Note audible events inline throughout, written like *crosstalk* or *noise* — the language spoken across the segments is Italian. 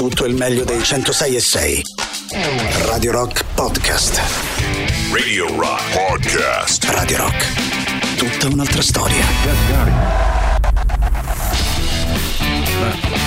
tutto il meglio dei 106 e 6. Radio Rock Podcast. Radio Rock Podcast. Radio Rock. Tutta un'altra storia.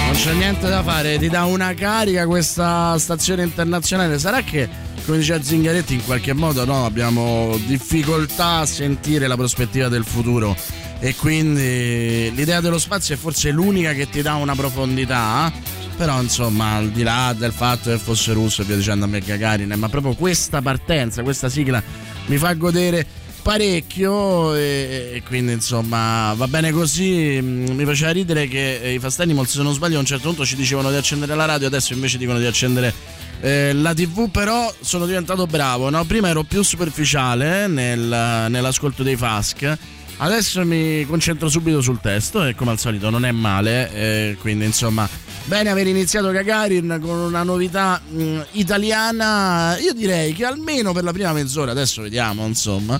Non c'è niente da fare, ti dà una carica questa stazione internazionale. Sarà che, come diceva Zingaretti, in qualche modo no, abbiamo difficoltà a sentire la prospettiva del futuro e quindi l'idea dello spazio è forse l'unica che ti dà una profondità. Però insomma, al di là del fatto che fosse russo e via dicendo a me Gagarin, ma proprio questa partenza, questa sigla mi fa godere parecchio e, e quindi insomma va bene così. Mm, Mi faceva ridere che i Fast Animals, se non sbaglio, a un certo punto ci dicevano di accendere la radio, adesso invece dicono di accendere eh, la TV, però sono diventato bravo. No? Prima ero più superficiale nel- nell'ascolto dei Fask. Adesso mi concentro subito sul testo e come al solito non è male, eh, quindi insomma bene aver iniziato Gagarin con una novità mh, italiana, io direi che almeno per la prima mezz'ora, adesso vediamo insomma,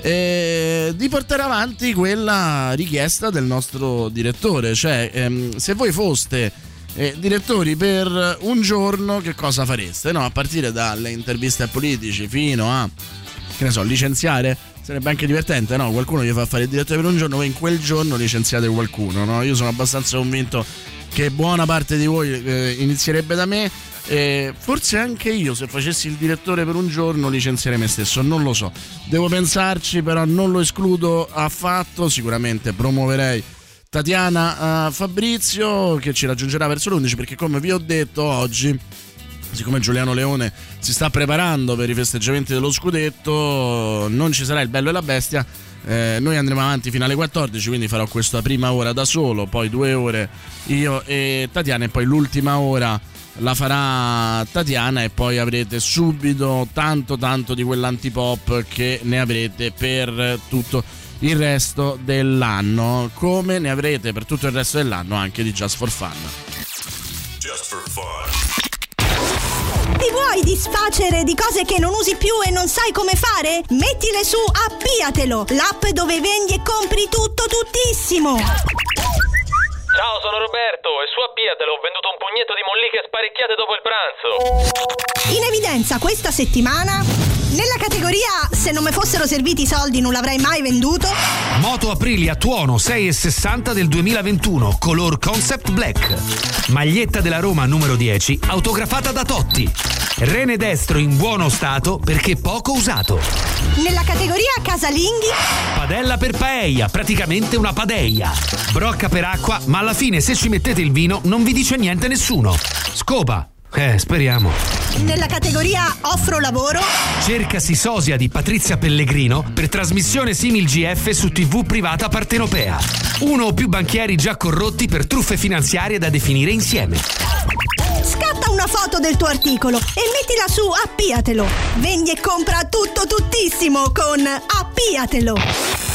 eh, di portare avanti quella richiesta del nostro direttore, cioè ehm, se voi foste eh, direttori per un giorno che cosa fareste? No, a partire dalle interviste a politici fino a, che ne so, licenziare? Sarebbe anche divertente, no? Qualcuno gli fa fare il direttore per un giorno, voi in quel giorno licenziate qualcuno, no? Io sono abbastanza convinto che buona parte di voi eh, inizierebbe da me. E forse anche io, se facessi il direttore per un giorno, licenzierei me stesso. Non lo so, devo pensarci, però non lo escludo affatto. Sicuramente promuoverei Tatiana eh, Fabrizio che ci raggiungerà verso l'11 perché, come vi ho detto oggi. Siccome Giuliano Leone si sta preparando per i festeggiamenti dello scudetto, non ci sarà il bello e la bestia. Eh, noi andremo avanti fino alle 14, quindi farò questa prima ora da solo, poi due ore io e Tatiana, e poi l'ultima ora la farà Tatiana, e poi avrete subito tanto, tanto di quell'antipop che ne avrete per tutto il resto dell'anno, come ne avrete per tutto il resto dell'anno anche di Just for Fun. Just for fun. Ti vuoi disfacere di cose che non usi più e non sai come fare? Mettile su Appiatelo, l'app dove vendi e compri tutto tuttissimo. Ciao, sono Roberto e su Appiatelo ho venduto un pugnetto di molliche sparecchiate dopo il pranzo. In evidenza questa settimana nella categoria se non mi fossero serviti i soldi non l'avrei mai venduto. Moto Aprilia Tuono 6,60 del 2021, color concept black. Maglietta della Roma numero 10, autografata da Totti. Rene destro in buono stato perché poco usato. Nella categoria casalinghi Padella per paella, praticamente una padeia. Brocca per acqua, ma alla fine se ci mettete il vino non vi dice niente nessuno. Scopa. Eh, speriamo. nella categoria offro lavoro Cercasi sosia di Patrizia Pellegrino per trasmissione simil GF su TV privata partenopea. Uno o più banchieri già corrotti per truffe finanziarie da definire insieme. Scatta una foto del tuo articolo e mettila su Appiatelo. Vendi e compra tutto tuttissimo con Appiatelo.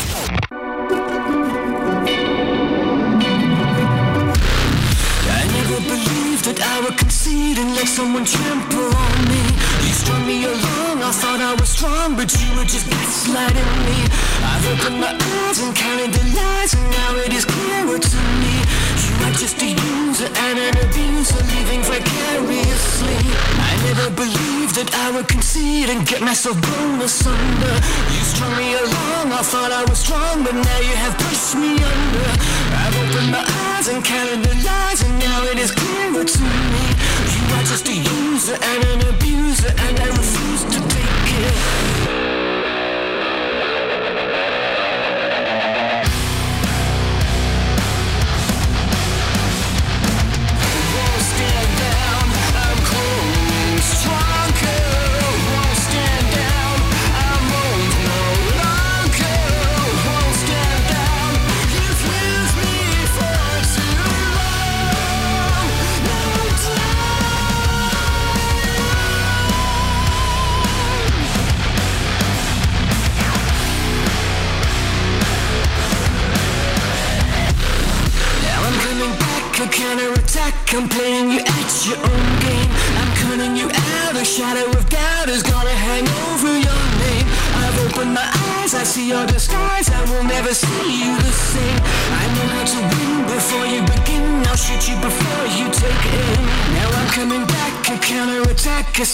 That I would concede and let someone trample on me. You strung me along, I thought I was strong, but you were just gaslighting me. I've opened my eyes and counted the lies, and now it is clearer to me. You are just a user and an abuser, living vicariously. I never believed that I would concede and get myself blown asunder. You strung me along, I thought I was strong, but now you have pushed me under. I've opened my eyes and counted the lies, and now it is clearer to me. You are just a user and an abuser, and I refuse to take it.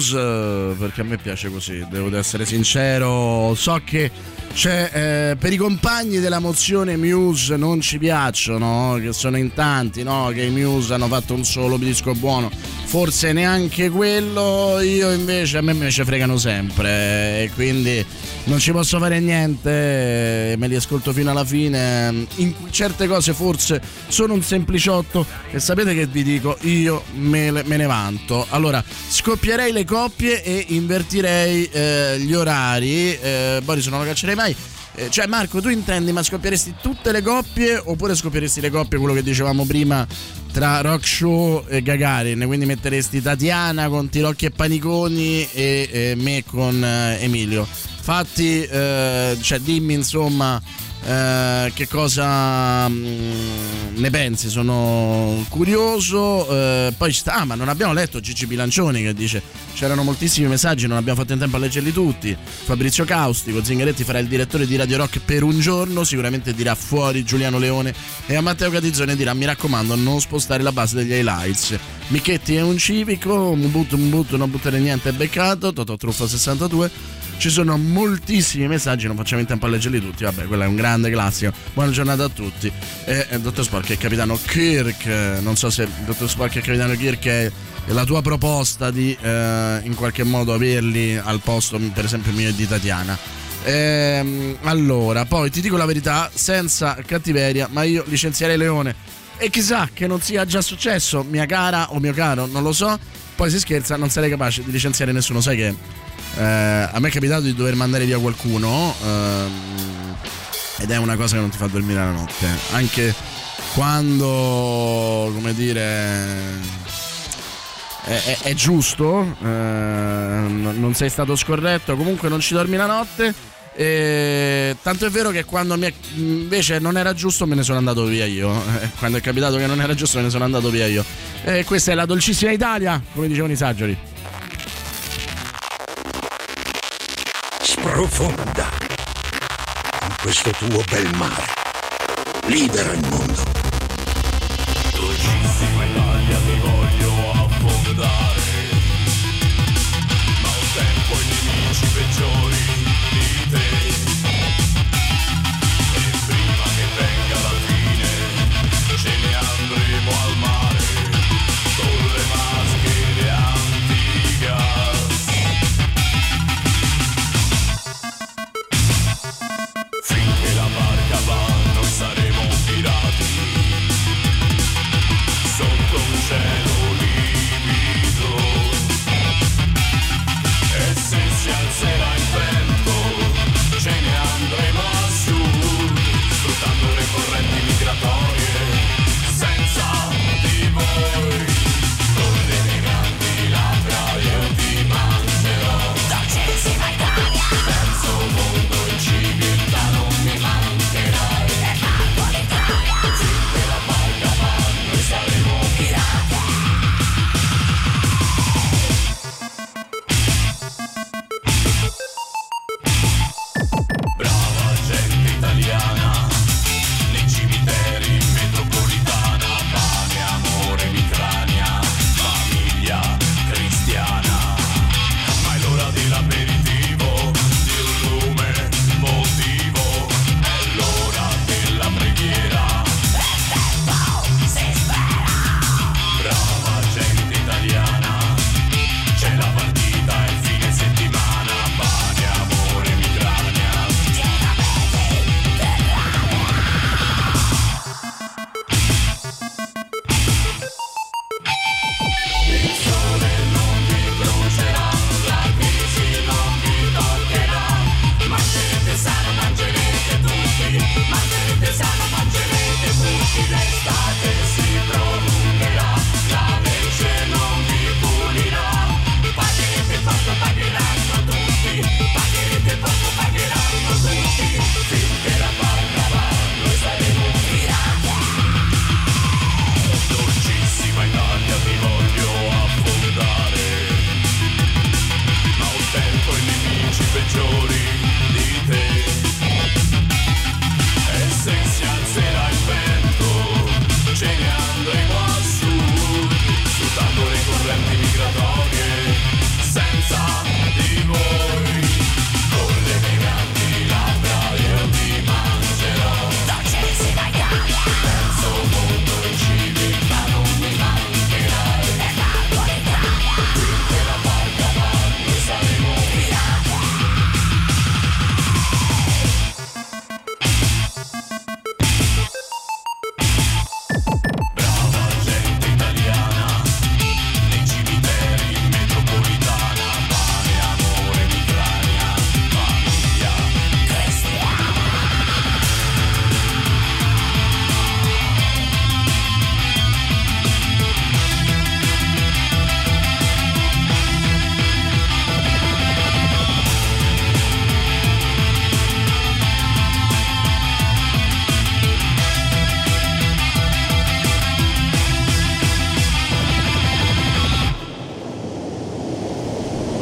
Muse, eh, perché a me piace così, devo essere sincero, so che eh, per i compagni della mozione Muse non ci piacciono, che sono in tanti, no? che i Muse hanno fatto un solo disco buono, forse neanche quello, io invece a me me ci fregano sempre e quindi non ci posso fare niente, me li ascolto fino alla fine, in certe cose forse sono un sempliciotto e sapete che vi dico, io me, me ne vanto. Allora, scoppierei le coppie e invertirei eh, gli orari, eh, Boris non lo caccerei mai. Eh, cioè Marco tu intendi ma scoppieresti tutte le coppie oppure scoppieresti le coppie quello che dicevamo prima tra Rock Show e Gagarin quindi metteresti Tatiana con Tirocchi e Paniconi e, e me con eh, Emilio. Fatti eh, cioè dimmi insomma eh, che cosa mm, ne pensi? Sono curioso eh, poi sta ah, ma non abbiamo letto Gigi Bilancioni che dice c'erano moltissimi messaggi non abbiamo fatto in tempo a leggerli tutti. Fabrizio Caustico Zingaretti farà il direttore di Radio Rock per un giorno sicuramente dirà fuori Giuliano Leone e a Matteo Catizzone dirà mi raccomando non spostare la base degli highlights. Michetti è un civico un butto un butto non buttare niente è beccato Totò Truffa 62 ci sono moltissimi messaggi, non facciamo in tempo a leggerli tutti. Vabbè, quello è un grande classico. Buona giornata a tutti. E eh, Dottor Spork e Capitano Kirk. Non so se Dottor Spork e Capitano Kirk è la tua proposta di eh, in qualche modo averli al posto, per esempio, mio e di Tatiana. Ehm, allora, poi ti dico la verità, senza cattiveria, ma io licenzierei Leone. E chissà che non sia già successo, mia cara o mio caro, non lo so. Poi si scherza, non sarei capace di licenziare nessuno. Sai che eh, a me è capitato di dover mandare via qualcuno ehm, ed è una cosa che non ti fa dormire la notte. Anche quando, come dire, è, è- è giusto, eh, non sei stato scorretto, comunque non ci dormi la notte. E tanto è vero che quando mi è- invece non era giusto me ne sono andato via io. Eh, Quando è capitato che non era giusto me ne sono andato via io. E questa è la dolcissima Italia, come dicevano i saggioli. Sprofonda in questo tuo bel mare. Libera il mondo.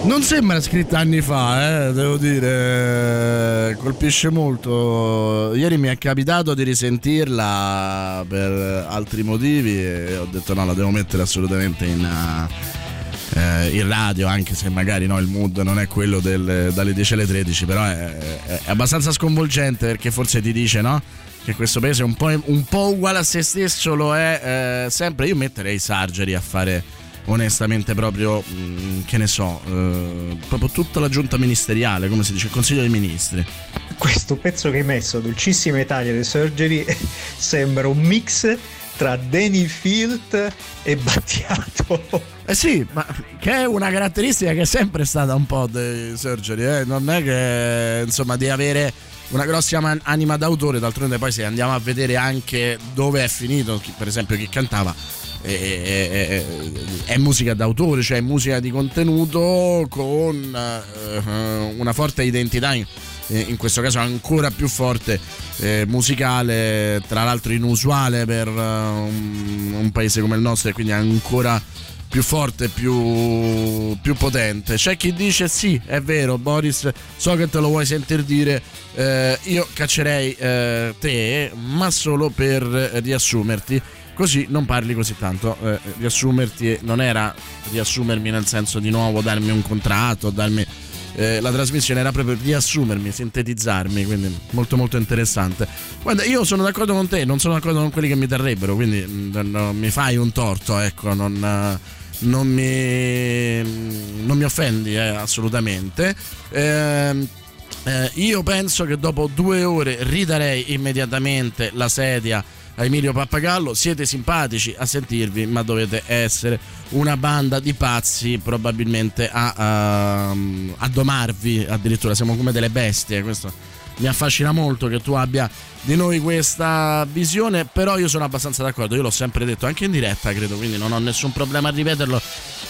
Non sembra scritta anni fa, eh, devo dire, colpisce molto. Ieri mi è capitato di risentirla per altri motivi e ho detto no, la devo mettere assolutamente in, eh, in radio, anche se magari no, il mood non è quello del, dalle 10 alle 13, però è, è, è abbastanza sconvolgente perché forse ti dice no? che questo paese è un po', un po', uguale a se stesso, lo è eh, sempre. Io metterei Sargeri a fare onestamente proprio, mh, mm, che ne so, eh, proprio tutta la giunta ministeriale, come si dice, il Consiglio dei Ministri. Questo pezzo che hai messo, Dolcissima Italia dei Surgery, *laughs* sembra un mix tra Danny Field e Battiato. Eh sì, ma che è una caratteristica che è sempre stata un po' dei Surgery, eh? non è che insomma di avere una grossa anima d'autore, d'altronde poi se andiamo a vedere anche dove è finito, per esempio chi cantava, è, è, è, musica d'autore, cioè musica di contenuto con una forte identità. In, questo caso ancora più forte eh, musicale, tra l'altro inusuale per un, un, paese come il nostro e quindi ancora più forte, più, più, potente. C'è chi dice sì, è vero, Boris, so che te lo vuoi sentire dire, eh, io caccerei eh, te, ma solo per riassumerti così non parli così tanto. Eh, riassumerti non era riassumermi nel senso di nuovo darmi un contratto, darmi. Eh, la trasmissione era proprio riassumermi, sintetizzarmi, quindi molto molto interessante. Guarda, io sono d'accordo con te, non sono d'accordo con quelli che mi terrebbero, quindi mm, no, mi fai un torto, ecco, non, non, mi, non mi, offendi eh, assolutamente. Eh, eh, io penso che dopo due ore ridarei immediatamente la sedia a Emilio Pappagallo. Siete simpatici a sentirvi, ma dovete essere una banda di pazzi, probabilmente a, a, a domarvi. Addirittura siamo come delle bestie. Questo mi affascina molto che tu abbia di noi questa visione, però io sono abbastanza d'accordo, io l'ho sempre detto anche in diretta, credo, quindi non ho nessun problema a ripeterlo,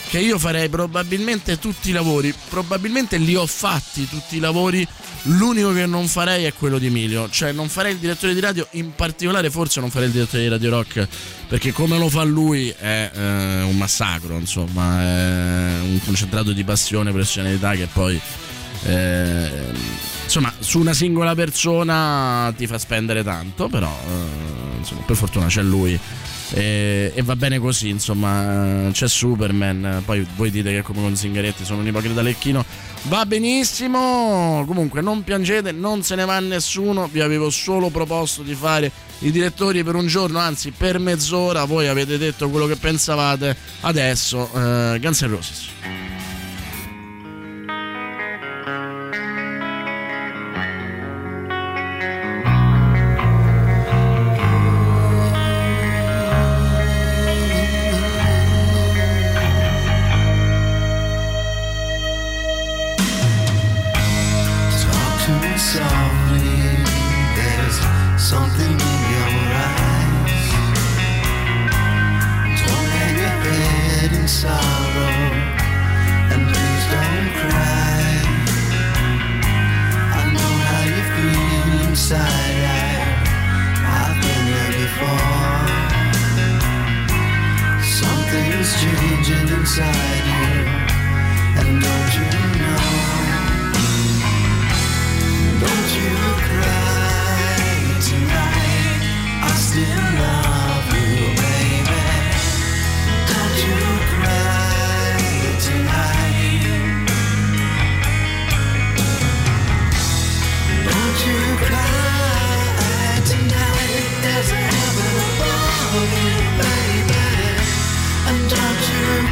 che io farei probabilmente tutti i lavori, probabilmente li ho fatti tutti i lavori L'unico che non farei è quello di Emilio, cioè non farei il direttore di radio, in particolare forse non farei il direttore di Radio Rock, perché come lo fa lui è eh, un massacro, insomma, è un concentrato di passione, professionalità che poi... Eh, insomma, su una singola persona ti fa spendere tanto, però eh, insomma, per fortuna c'è lui e, e, va bene così, insomma, c'è Superman. Poi voi dite che come con Zingaretti sono un ipocrita lecchino. Va benissimo. Comunque, non piangete, non se ne va nessuno. Vi avevo solo proposto di fare i direttori per un giorno, anzi per mezz'ora. Voi avete detto quello che pensavate. Adesso, uh, Guns N' Roses. engine inside.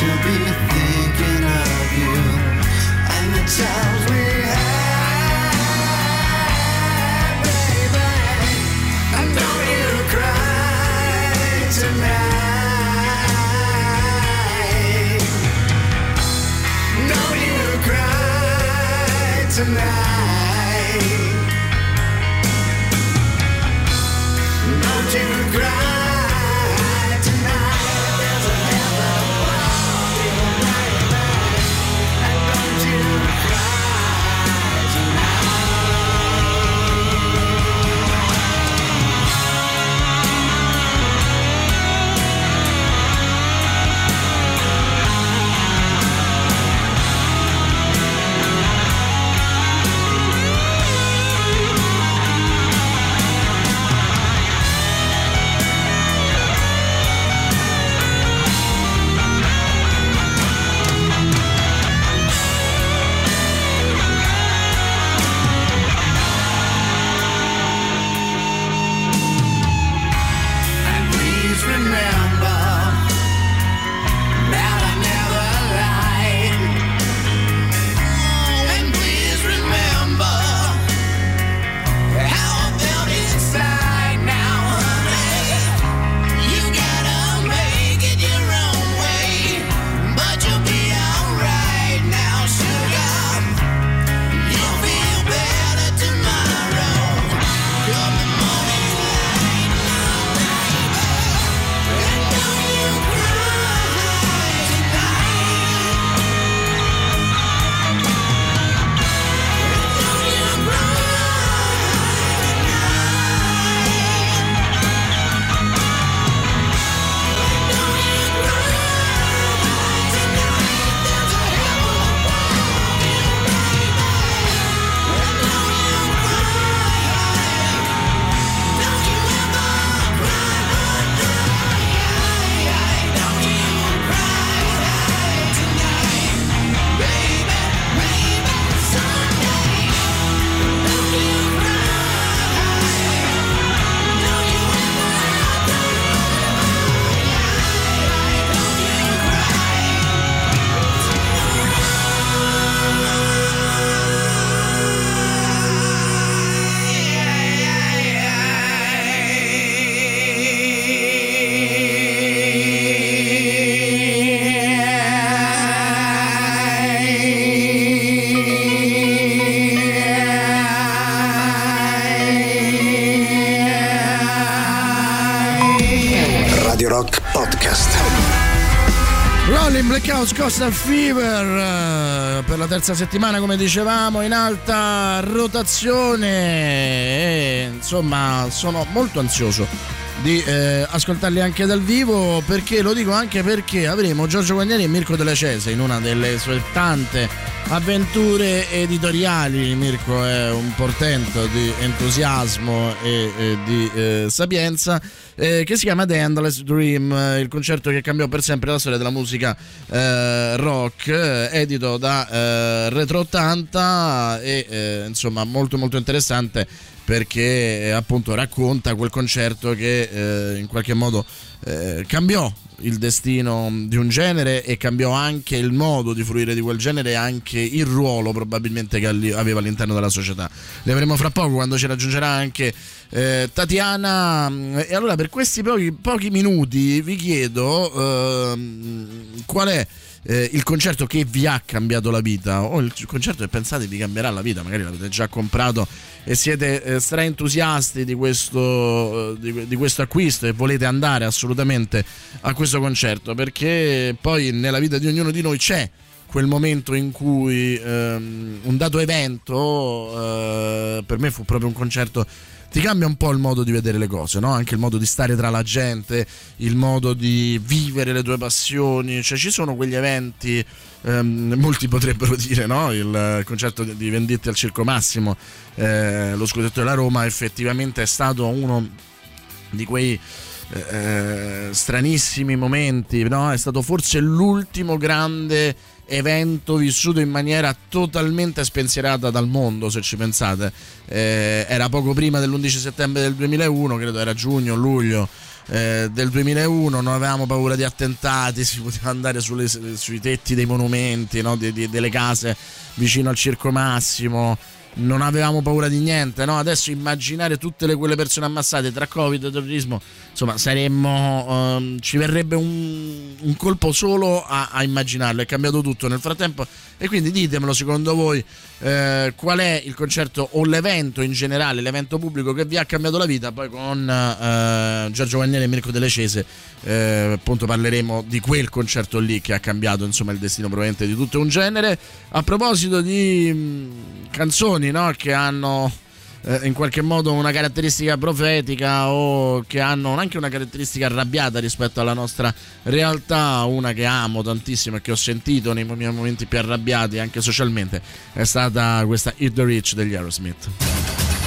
be thinking of you and the times we had, baby. I know you cry tonight. Know you cry tonight. Coastal Fever eh, per la terza settimana come dicevamo in alta rotazione. E, insomma sono molto ansioso di eh, ascoltarli anche dal vivo perché lo dico anche perché avremo Giorgio Guagneri e Mirko Della Cese in una delle sue tante avventure editoriali Mirko è un portento di entusiasmo e, e di eh, sapienza eh, che si chiama The Endless Dream, eh, il concerto che cambiò per sempre la storia della musica eh, rock, eh, edito da eh, Retro 80 e insomma molto molto interessante perché appunto racconta quel concerto che in qualche modo cambiò il destino di un genere e cambiò anche il modo di fruire di quel genere e anche il ruolo probabilmente che aveva all'interno della società. Le avremo fra poco quando ci raggiungerà anche eh, Tatiana. E allora per questi pochi, pochi minuti vi chiedo eh, qual è eh, il concerto che vi ha cambiato la vita? O il concerto che pensate vi cambierà la vita, magari l'avete già comprato e siete eh, stra entusiasti di questo, eh, di, di questo acquisto e volete andare assolutamente a questo concerto perché poi nella vita di ognuno di noi c'è quel momento in cui ehm, un dato evento eh, per me fu proprio un concerto ti cambia un po' il modo di vedere le cose, no? anche il modo di stare tra la gente, il modo di vivere le tue passioni, cioè ci sono quegli eventi, ehm, molti potrebbero dire, no? il concerto di Venditti al Circo Massimo, eh, lo scudetto della Roma effettivamente è stato uno di quei eh, stranissimi momenti, no? è stato forse l'ultimo grande evento vissuto in maniera totalmente spensierata dal mondo, se ci pensate. Eh, era poco prima dell'11 settembre del 2001, credo era giugno, luglio. Eh, del 2001 non avevamo paura di attentati, *laughs* si poteva andare sulle, sui tetti dei monumenti, no? de, de, delle case vicino al Circo Massimo. Non avevamo paura di niente, no? Adesso immaginare tutte le, quelle persone ammassate tra Covid e terrorismo, insomma, saremmo. Um, ci verrebbe un, un colpo solo a, a, immaginarlo. È cambiato tutto nel frattempo. E quindi ditemelo, secondo voi, eh, qual è il concerto o l'evento in generale, l'evento pubblico che vi ha cambiato la vita? Poi con eh, Giorgio Guagnelli e Mirko Delle Cese, eh, appunto, parleremo di quel concerto lì che ha cambiato insomma, il destino probabilmente di tutto un genere. A proposito di mh, mm, canzoni no? che hanno eh, in qualche modo una caratteristica profetica o che hanno anche una caratteristica arrabbiata rispetto alla nostra realtà, una che amo tantissimo e che ho sentito nei miei momenti più arrabbiati anche socialmente, è stata questa Hit the Rich degli Aerosmith.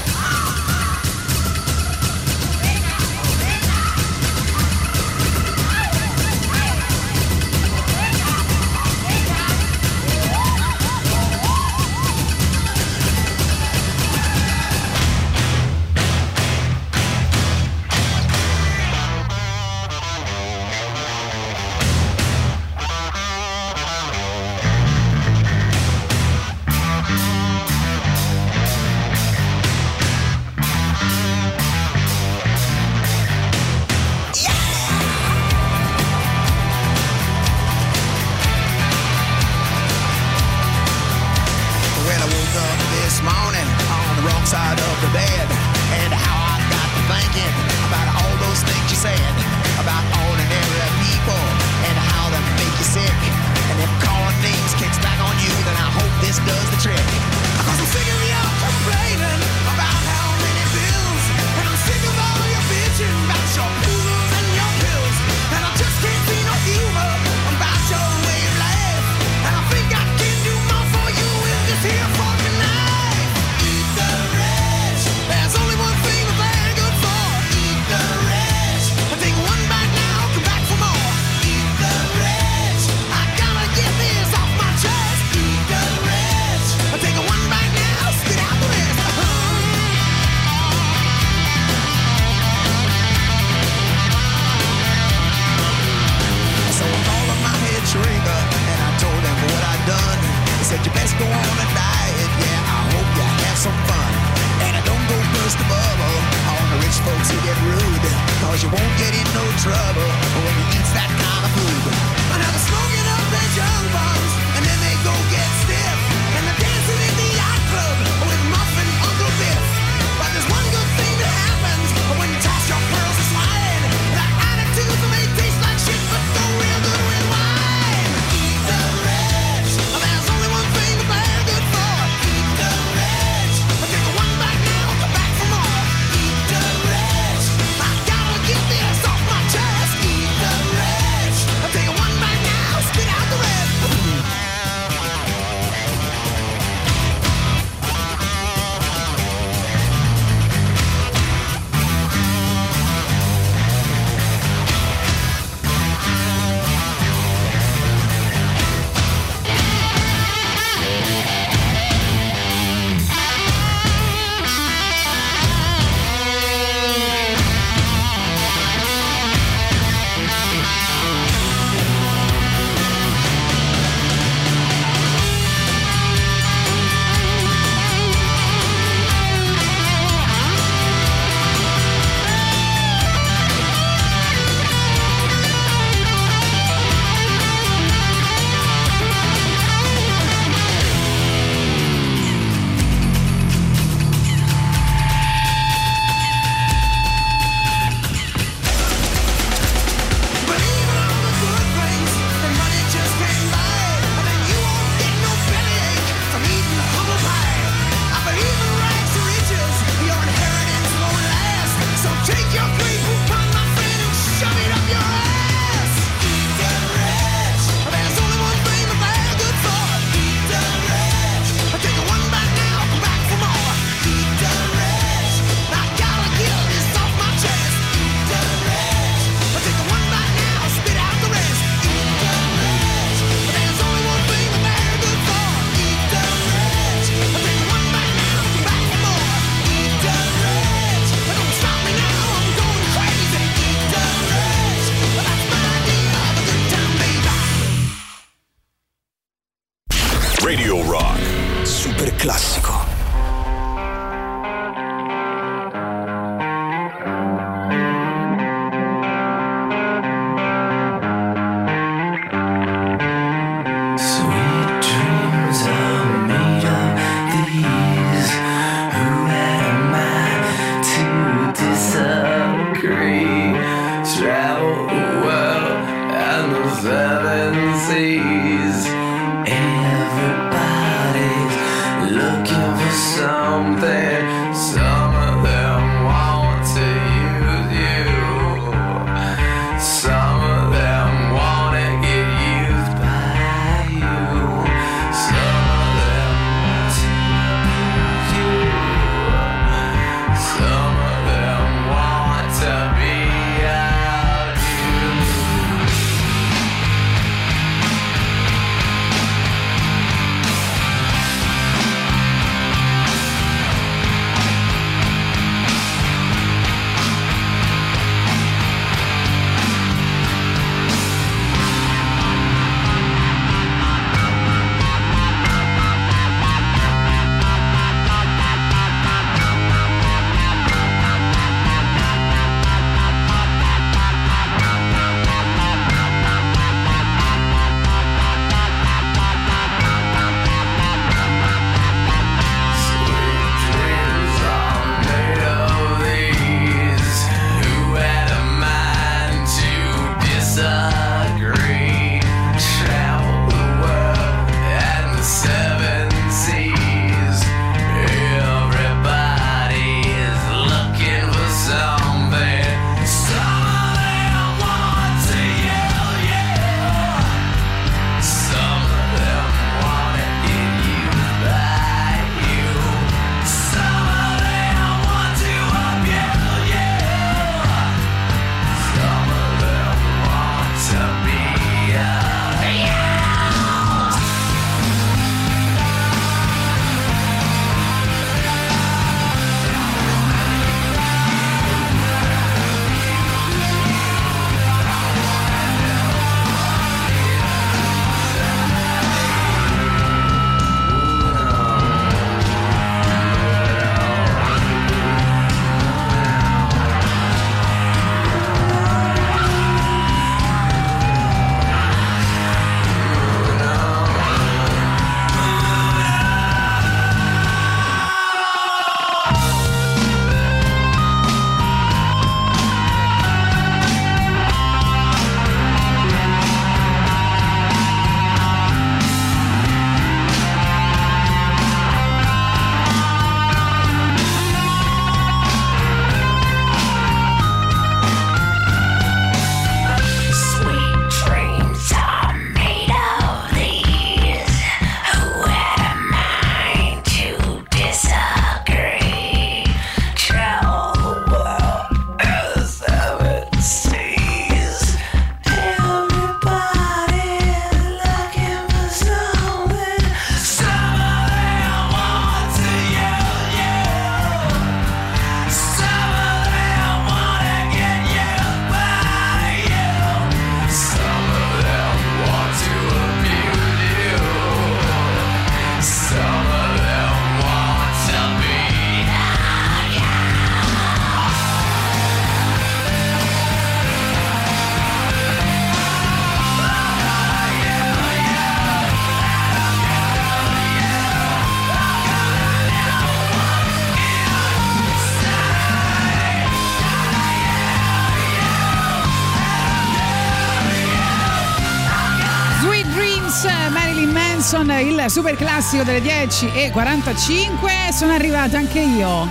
Super classico delle 10 e 45. Sono arrivata anche io.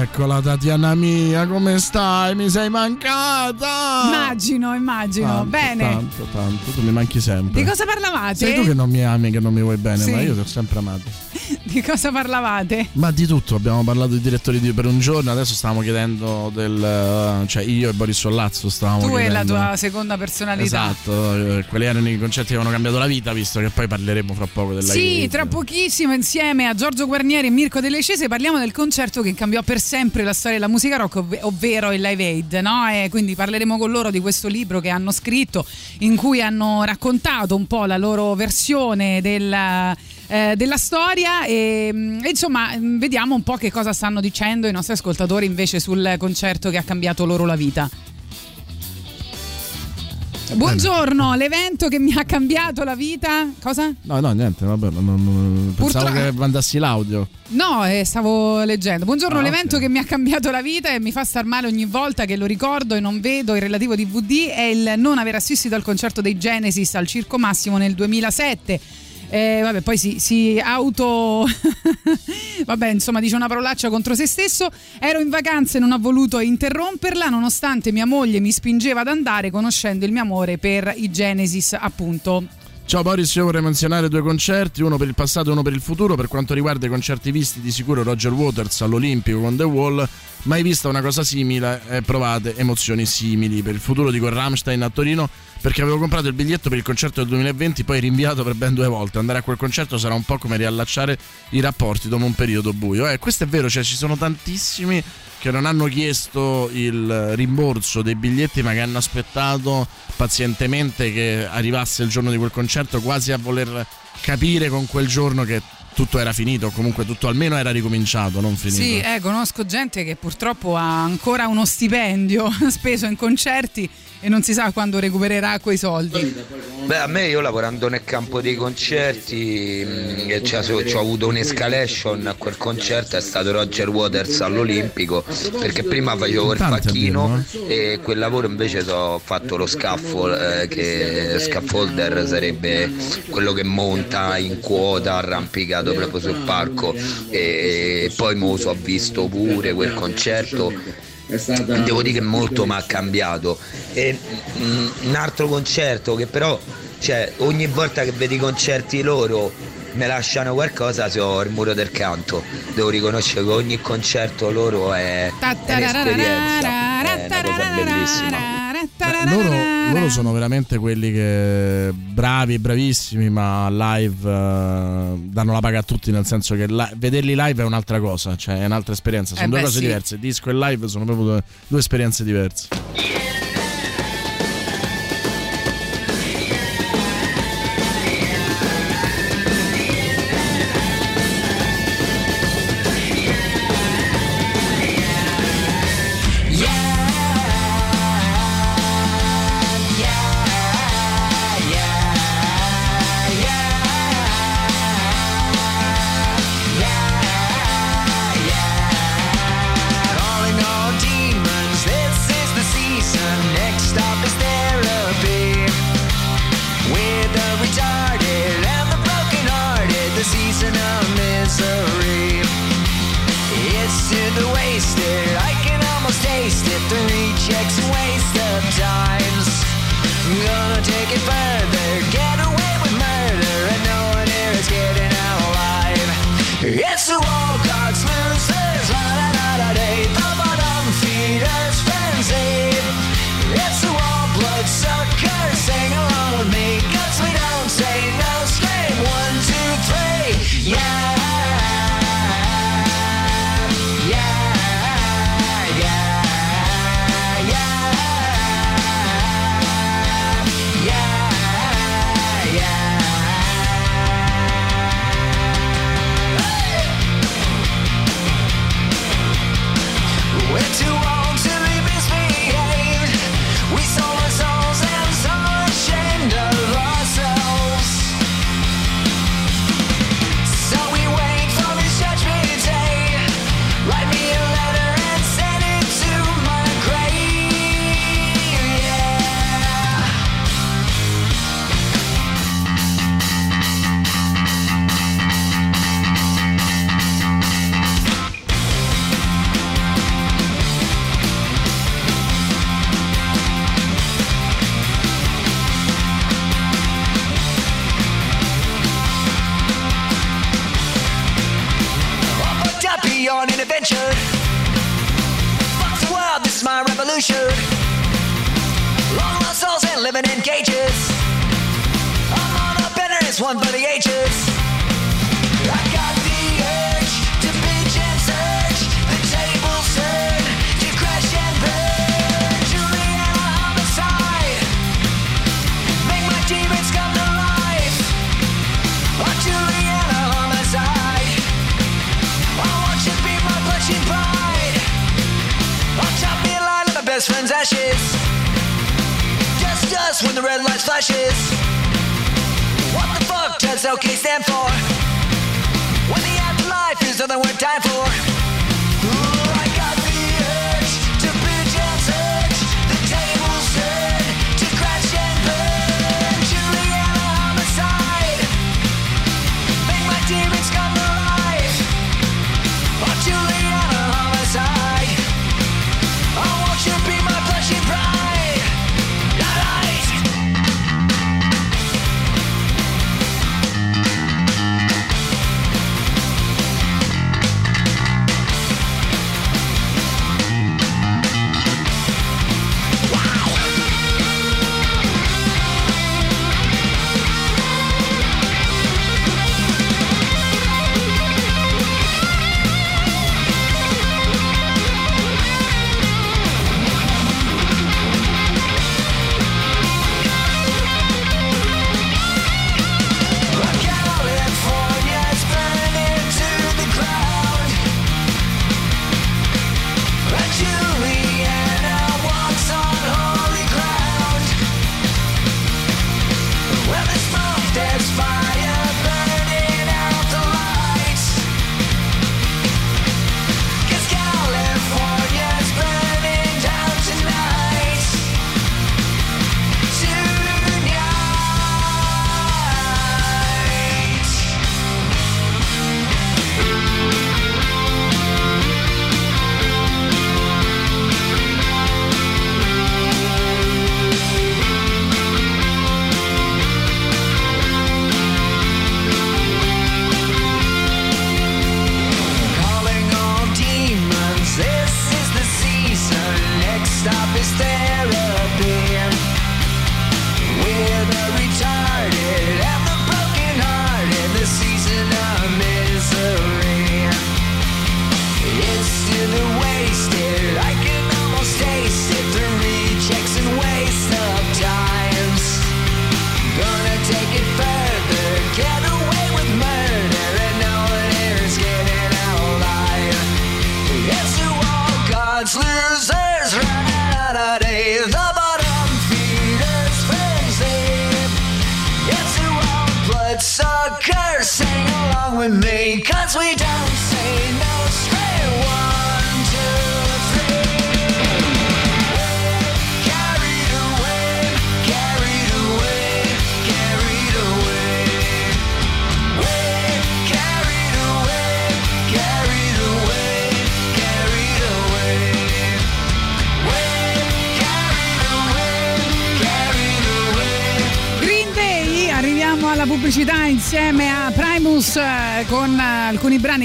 Eccola Tatiana mia, come stai? Mi sei mancata! Immagino, immagino. Tanto, Bene. Tanto, tanto, tu mi manchi sempre. Di cosa parlavate? Sei tu che non mi ami, che non mi vuoi bene, Sì. ma io ti ho sempre amato. Di cosa parlavate? Ma di tutto, abbiamo parlato di direttori di per un giorno, adesso stavamo chiedendo del... cioè io e Boris Sollazzo stavamo tu e la tua seconda personalità. Esatto, eh, quali erano i concetti che avevano cambiato la vita, visto che poi parleremo fra poco della Sì, Gate. tra pochissimo insieme a Giorgio Guarnieri e Mirko Delle Cese parliamo del concerto che cambiò per sempre la storia della musica rock, ov- ovvero il Live Aid, no? E quindi parleremo con loro di questo libro che hanno scritto in cui hanno raccontato un po' la loro versione della eh, della storia e, mm, insomma mm, vediamo un po' che cosa stanno dicendo i nostri ascoltatori invece sul concerto che ha cambiato loro la vita. Buongiorno, l'evento che mi ha cambiato la vita. Cosa? No, no, niente, vabbè, non- non- pensavo Purtroppo- che mandassi l'audio. No, eh, stavo leggendo. Buongiorno, Ah, l'evento ok. che mi ha cambiato la vita e mi fa star male ogni volta che lo ricordo e non vedo il relativo DVD è il non aver assistito al concerto dei Genesis al Circo Massimo nel 2007. Eh, vabbè, poi si, si auto. *laughs* vabbè, insomma, dice una parolaccia contro se stesso. Ero in vacanza e non ho voluto interromperla, nonostante mia moglie mi spingeva ad andare, conoscendo il mio amore per i Genesis, appunto. Ciao Boris, io vorrei menzionare due concerti, uno per il passato e uno per il futuro. Per quanto riguarda i concerti visti, di sicuro Roger Waters all'Olimpico con The Wall, mai vista una cosa simile e provate emozioni simili. Per il futuro dico Rammstein a Torino perché avevo comprato il biglietto per il concerto del 2020, poi rinviato per ben due volte. Andare a quel concerto sarà un po' come riallacciare i rapporti dopo un periodo buio. Eh, questo è vero, cioè ci sono tantissimi che non hanno chiesto il rimborso dei biglietti ma che hanno aspettato pazientemente che arrivasse il giorno di quel concerto quasi a voler capire con quel giorno che tutto era finito comunque tutto almeno era ricominciato non finito Sì, eh, conosco gente che purtroppo ha ancora uno stipendio *laughs* speso in concerti e non si sa quando recupererà quei soldi. Beh, a me io lavorando nel campo dei concerti mh, ci ho avuto un'escalation a quel concerto, è stato Roger Waters all'Olimpico, perché prima facevo il facchino dirlo, e quel lavoro invece ho fatto lo scaffold, eh, che scaffolder sarebbe quello che monta in quota arrampicato proprio sul palco. E poi mo so, ho visto pure quel concerto devo dire che molto mi ha cambiato. E mm, un altro concerto che però cioè, ogni volta che vedi i concerti loro mi lasciano qualcosa se ho il muro del canto. Devo riconoscere che ogni concerto loro è, è un'esperienza. È una cosa bellissima Beh, loro, loro sono veramente quelli che bravi, bravissimi, ma live eh, danno la paga a tutti, nel senso che la- vederli live è un'altra cosa, cioè è un'altra esperienza, sono Eh due beh, cose sì. diverse, disco e live sono proprio due, due esperienze diverse.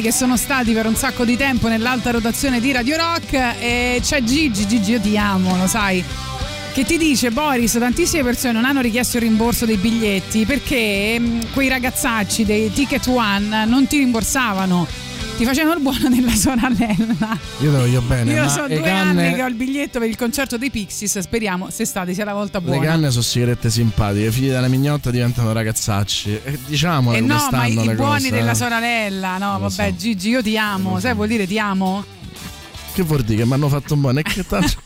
Che sono stati per un sacco di tempo nell'alta rotazione di Radio Rock e c'è Gigi, Gigi io ti amo, lo sai. Che ti dice Boris, tantissime persone non hanno richiesto il rimborso dei biglietti perché mh, quei ragazzacci dei Ticket One non ti rimborsavano, ti facevano il buono della sorella. Io te voglio bene. Io ma so le due canne, anni che ho il biglietto per il concerto dei Pixies, speriamo quest'estate sia la volta Le buona. canne sono sigarette simpatiche, figli della mignotta diventano ragazzacci. E diciamo Eh come no, ma i le buoni cose. della eh. sorella, no, Lo vabbè, so. Gigi, io ti amo, sai vuol dire ti amo? Che vuol dire che mi hanno fatto un buono? E che tanto. *laughs*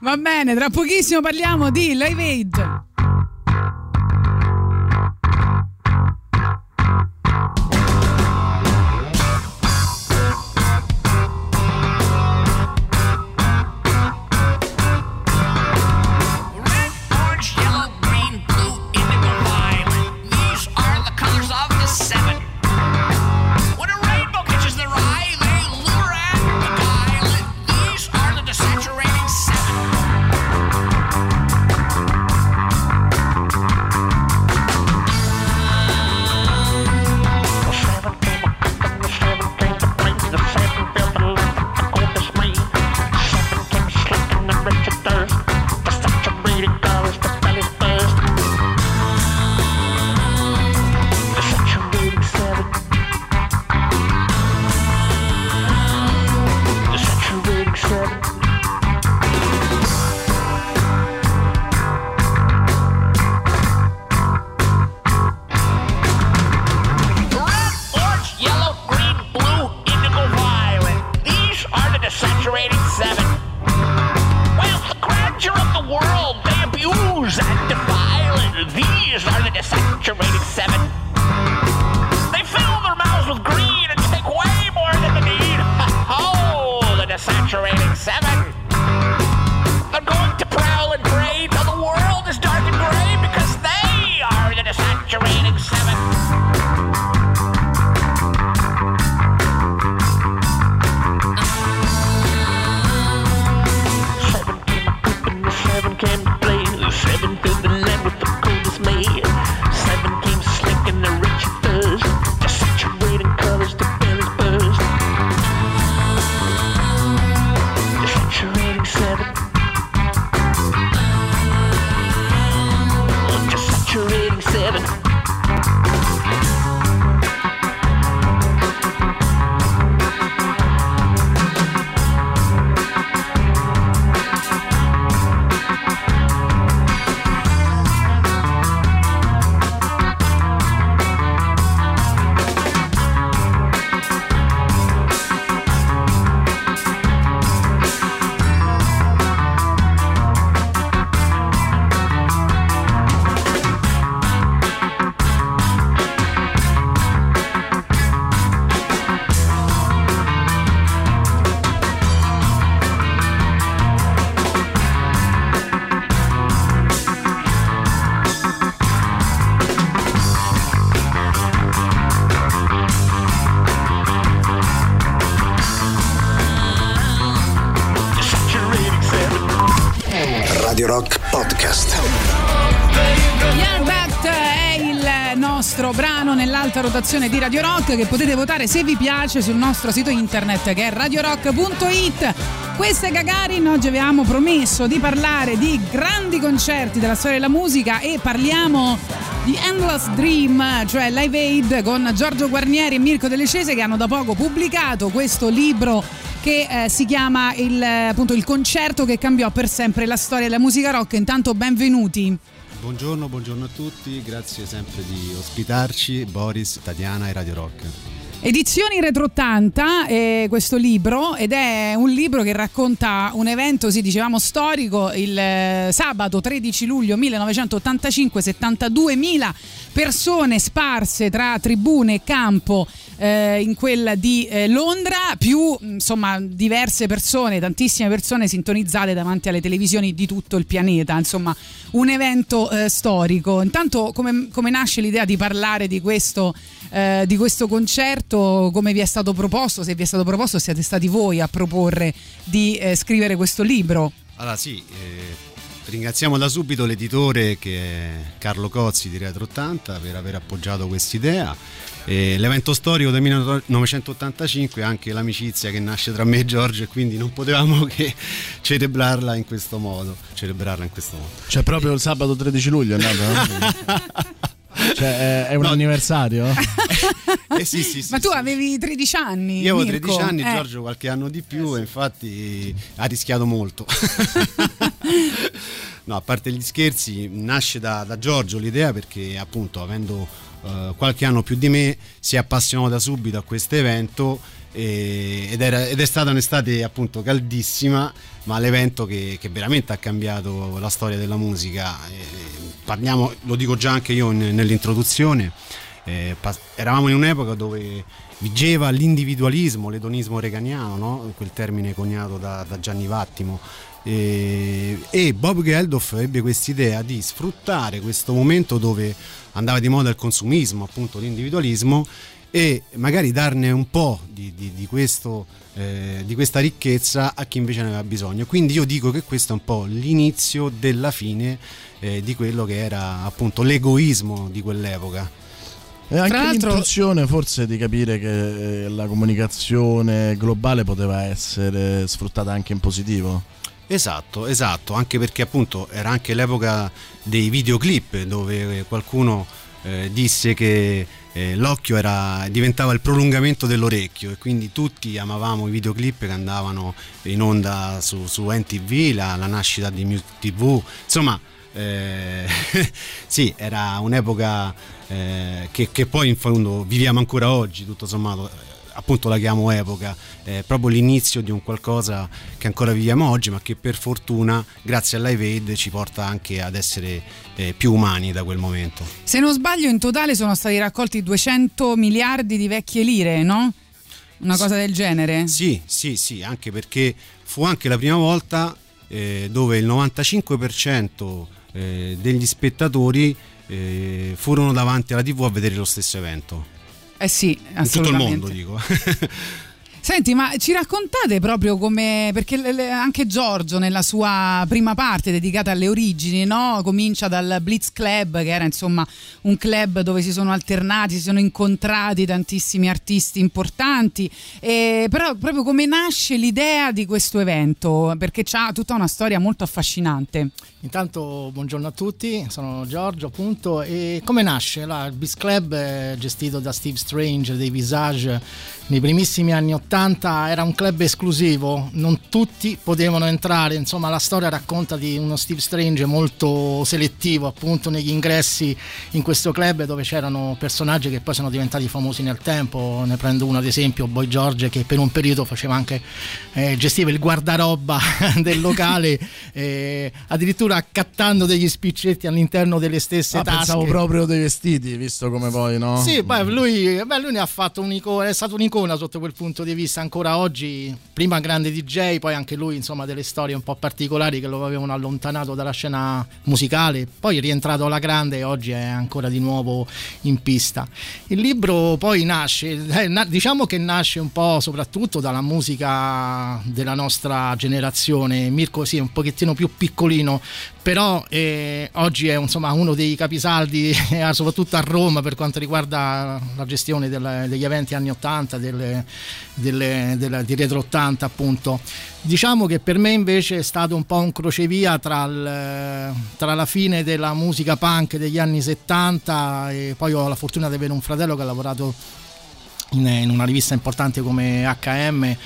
Va bene, tra pochissimo parliamo di Live Aid. Rotazione di Radio Rock che potete votare se vi piace sul nostro sito internet che è radiorock.it. Questa è Gagarin, oggi avevamo promesso di parlare di grandi concerti della storia della musica e parliamo di Endless Dream, cioè Live Aid con Giorgio Guarnieri e Mirko Delle Cese che hanno da poco pubblicato questo libro che eh, si chiama il, appunto, il concerto che cambiò per sempre la storia della musica rock. Intanto benvenuti. Buongiorno, buongiorno a tutti, grazie sempre di ospitarci, Boris, Tatiana e Radio Rock. Edizioni Retro 80 è questo libro ed è un libro che racconta un evento, sì, dicevamo storico, il eh, sabato 13 luglio 1985, 72.000 persone sparse tra tribune e campo eh, in quella di eh, Londra, più insomma diverse persone, tantissime persone sintonizzate davanti alle televisioni di tutto il pianeta, insomma un evento eh, storico. Intanto come, come nasce l'idea di parlare di questo, eh, di questo concerto, come vi è stato proposto, se vi è stato proposto siete stati voi a proporre di eh, scrivere questo libro? Allora sì, eh, ringraziamo da subito l'editore che è Carlo Cozzi di Retro 80 per aver appoggiato quest'idea. E l'evento storico del 1985 è anche l'amicizia che nasce tra me e Giorgio e quindi non potevamo *laughs* che celebrarla in questo modo. Celebrarla in questo modo. Cioè, proprio il sabato 13 luglio è nato? *laughs* cioè, è, un anniversario? *laughs* Eh sì, sì, sì, Ma tu avevi 13 anni? Io avevo Mirko? 13 anni, Eh. Giorgio qualche anno di più e infatti ha rischiato molto. no, a parte gli scherzi, nasce da, da Giorgio l'idea perché appunto avendo eh, qualche anno più di me si è appassionato da subito a questo evento e- ed, ed è stata un'estate appunto caldissima ma l'evento che, che veramente ha cambiato la storia della musica Eh, parliamo, lo dico già anche io in- nell'introduzione eh, pas- eravamo in un'epoca dove vigeva l'individualismo, l'edonismo reganiano, no? quel termine coniato da, da Gianni Vattimo. E, e Bob Geldof ebbe quest'idea di sfruttare questo momento dove andava di moda il consumismo, appunto l'individualismo, e magari darne un po' di, di- di questo, eh, di questa ricchezza a chi invece ne aveva bisogno. Quindi io dico che questo è un po' l'inizio della fine eh, di quello che era appunto l'egoismo di quell'epoca. E anche Tra l'altro- forse di capire che eh, la comunicazione globale poteva essere sfruttata anche in positivo. Esatto, esatto, anche perché appunto era anche l'epoca dei videoclip dove qualcuno eh, disse che eh, l'occhio era, diventava il prolungamento dell'orecchio e quindi tutti amavamo i videoclip che andavano in onda su, su NTV, la, la nascita di Music TV, insomma eh, *laughs* sì, era un'epoca eh, che, che poi in fondo viviamo ancora oggi, tutto sommato appunto la chiamo epoca, è proprio l'inizio di un qualcosa che ancora viviamo oggi, ma che per fortuna, grazie al Live Aid, ci porta anche ad essere eh, più umani da quel momento. Se non sbaglio, in totale sono stati raccolti 200 miliardi di vecchie lire, no? Una cosa del genere? Sì, sì, sì, anche perché fu anche la prima volta eh, dove il 95% eh, degli spettatori eh, furono davanti alla TV a vedere lo stesso evento. Eh sì, In tutto il assolutamente. mondo, dico. *laughs* Senti, ma ci raccontate proprio come. Perché anche Giorgio, nella sua prima parte dedicata alle origini, no? comincia dal Blitz Club, che era insomma un club dove si sono alternati, si sono incontrati tantissimi artisti importanti. E però, proprio come nasce l'idea di questo evento? Perché ha tutta una storia molto affascinante. Intanto buongiorno a tutti, sono Giorgio appunto e come nasce? La, Beast Club gestito da Steve Strange dei Visage nei primissimi anni 80 era un club esclusivo, non tutti potevano entrare, insomma la storia racconta di uno Steve Strange molto selettivo appunto negli ingressi in questo club dove c'erano personaggi che poi sono diventati famosi nel tempo, ne prendo uno ad esempio Boy George che per un periodo faceva anche, eh, gestiva il guardaroba *laughs* del locale, eh, addirittura accattando degli spiccetti all'interno delle stesse Ah, tasche. pensavo proprio dei vestiti, visto come poi, no? Sì, beh, lui, beh, lui ne ha fatto un'icona, è stato un'icona sotto quel punto di vista. Ancora oggi, prima grande DJ, poi anche lui, insomma, delle storie un po' particolari che lo avevano allontanato dalla scena musicale. Poi è rientrato alla grande e oggi è ancora di nuovo in pista. Il libro poi nasce, eh, na- diciamo che nasce un po' soprattutto dalla musica della nostra generazione. Mirko, sì, è un pochettino più piccolino, però eh, oggi è insomma uno dei capisaldi *laughs* eh, soprattutto a Roma per quanto riguarda la gestione del- degli eventi anni 80 delle, delle- della- di retro 80 appunto. Diciamo che per me invece è stato un po' un crocevia tra, il- tra la fine della musica punk degli anni 70 e poi ho la fortuna di avere un fratello che ha lavorato in una rivista importante come HM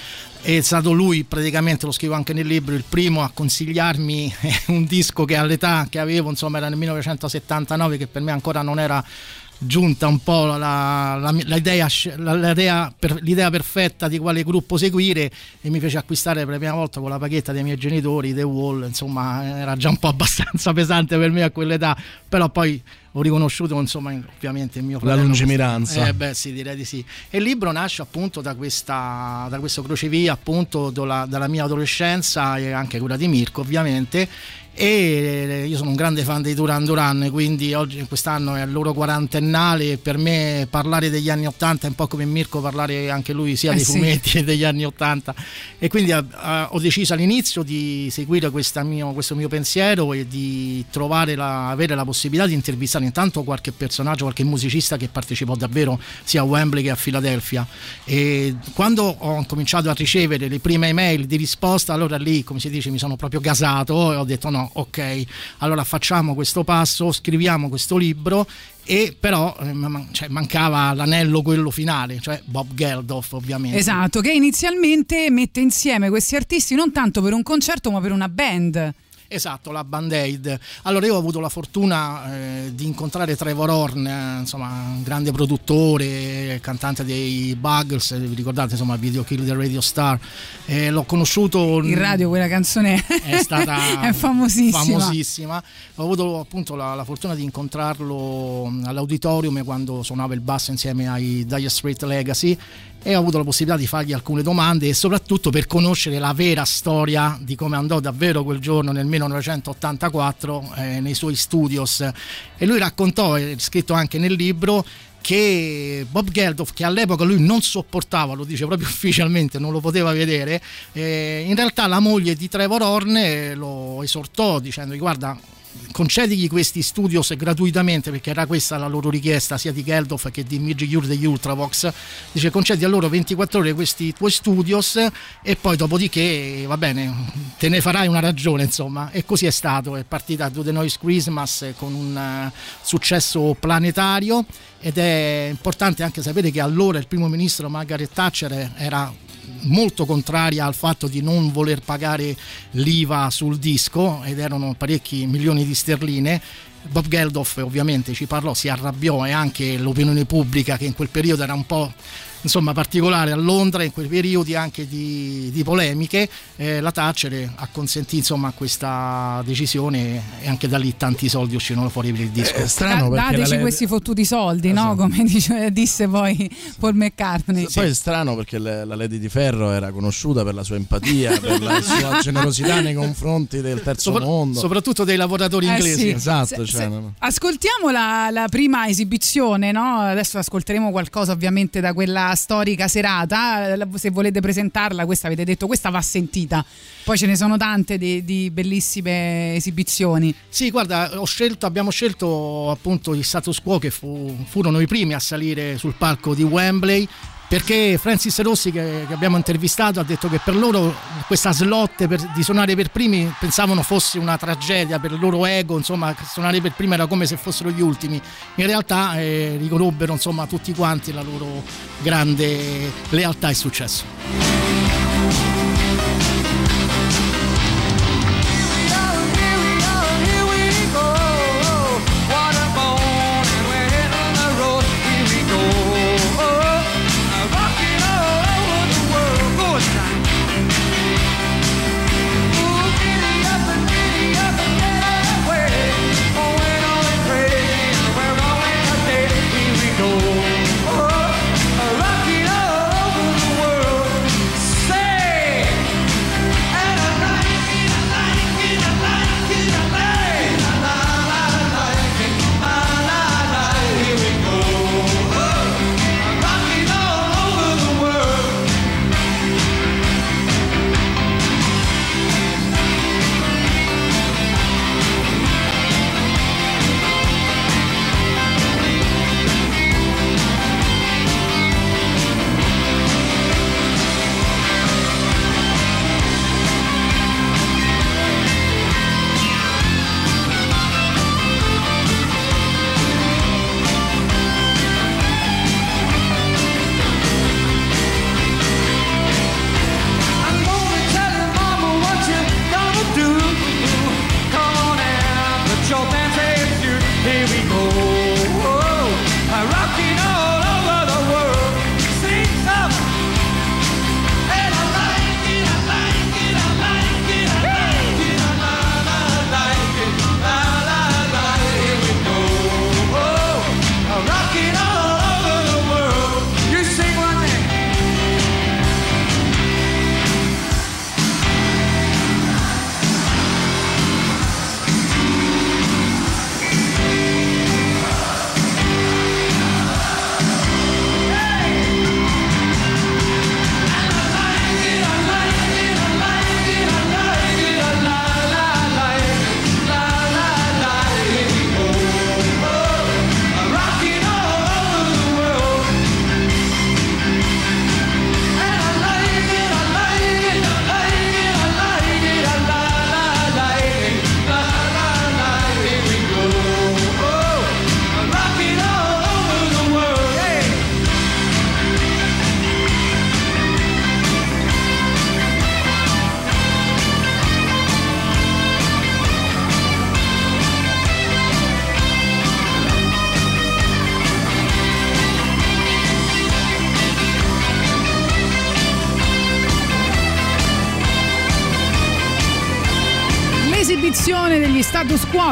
è stato lui praticamente lo scrivo anche nel libro il primo a consigliarmi *laughs* un disco che all'età che avevo insomma era nel 1979 che per me ancora non era giunta un po' la, la- l'idea, l'idea per- l'idea perfetta di quale gruppo seguire e mi fece acquistare per la prima volta con la paghetta dei miei genitori The Wall insomma era già un po' *laughs* abbastanza pesante per me a quell'età però poi ho riconosciuto insomma in- ovviamente il mio La fratello lungimiranza. eh beh sì direi di sì e il libro nasce appunto da, questa, da questo crocevia appunto dalla, dalla mia adolescenza e anche quella di Mirko ovviamente e io sono un grande fan dei Duran Duran quindi oggi quest'anno è il loro quarantennale e per me parlare degli anni 80 è un po' come Mirko parlare anche lui sia Eh dei sì. fumetti che degli anni 80 e quindi eh, eh, ho deciso all'inizio di seguire mio- questo mio pensiero e di trovare la, avere la possibilità di intervistare intanto qualche personaggio, qualche musicista che partecipò davvero sia a Wembley che a Filadelfia e quando ho cominciato a ricevere le prime email di risposta allora lì come si dice mi sono proprio gasato e ho detto no ok allora facciamo questo passo scriviamo questo libro e però eh, cioè, mancava l'anello quello finale cioè Bob Geldof ovviamente Esatto, che inizialmente mette insieme questi artisti non tanto per un concerto ma per una band. Esatto, la Band Aid. Allora io ho avuto la fortuna eh, di incontrare Trevor Horn, eh, insomma, un grande produttore, cantante dei Buggles, vi ricordate, insomma, Video Kill the Radio Star. Eh, l'ho conosciuto In radio quella canzone è stata *laughs* è famosissima. famosissima. Ho avuto appunto la, la fortuna di incontrarlo all'auditorium quando suonava il basso insieme ai Dire Straits Legacy e ho avuto la possibilità di fargli alcune domande e soprattutto per conoscere la vera storia di come andò davvero quel giorno nel 1984 eh, nei suoi studios. E lui raccontò, è scritto anche nel libro che Bob Geldof, che all'epoca lui non sopportava, lo dice proprio *laughs* ufficialmente, non lo poteva vedere, eh, in realtà la moglie di Trevor Horn eh, lo esortò dicendogli guarda concedigli questi studios gratuitamente perché era questa la loro richiesta sia di Geldof che di Midge Cure degli Ultravox. Dice concedi a loro 24 ore questi tuoi studios e poi dopodiché va bene te ne farai una ragione insomma. E così è stato è partita Do The Noise Christmas con un eh, successo planetario ed è importante anche sapere che allora il primo ministro Margaret Thatcher era molto contraria al fatto di non voler pagare l'IVA sul disco ed erano parecchi milioni di sterline. Bob Geldof ovviamente ci parlò, si arrabbiò e anche l'opinione pubblica che in quel periodo era un po' insomma, particolare a Londra in quei periodi anche di, di polemiche, eh, la Thatcher ha consentito insomma questa decisione e anche da lì tanti soldi uscirono fuori per il disco. Da- dateci questi fottuti soldi, no? Esatto. Come *laughs* dice- disse poi Paul McCartney. Poi è strano perché le- la Lady di Ferro era conosciuta per la sua empatia, per la sua *laughs* generosità nei confronti del terzo Sopra- mondo. soprattutto dei lavoratori Eh inglesi. sì. Esatto, Se- cioè, se- no, no. Ascoltiamo la, la prima esibizione, no? Adesso ascolteremo qualcosa ovviamente da quella storica serata. Se volete presentarla, questa avete detto, questa va sentita. Poi ce ne sono tante di, di bellissime esibizioni. Sì, guarda, scelto, abbiamo scelto appunto gli status quo che fu- furono i primi a salire sul palco di Wembley. Perché Francis Rossi, che, che abbiamo intervistato, ha detto che per loro questa slot per- di suonare per primi pensavano fosse una tragedia per il loro ego, insomma, suonare per primi era come se fossero gli ultimi. In realtà eh, riconobbero insomma, tutti quanti la loro grande lealtà e successo.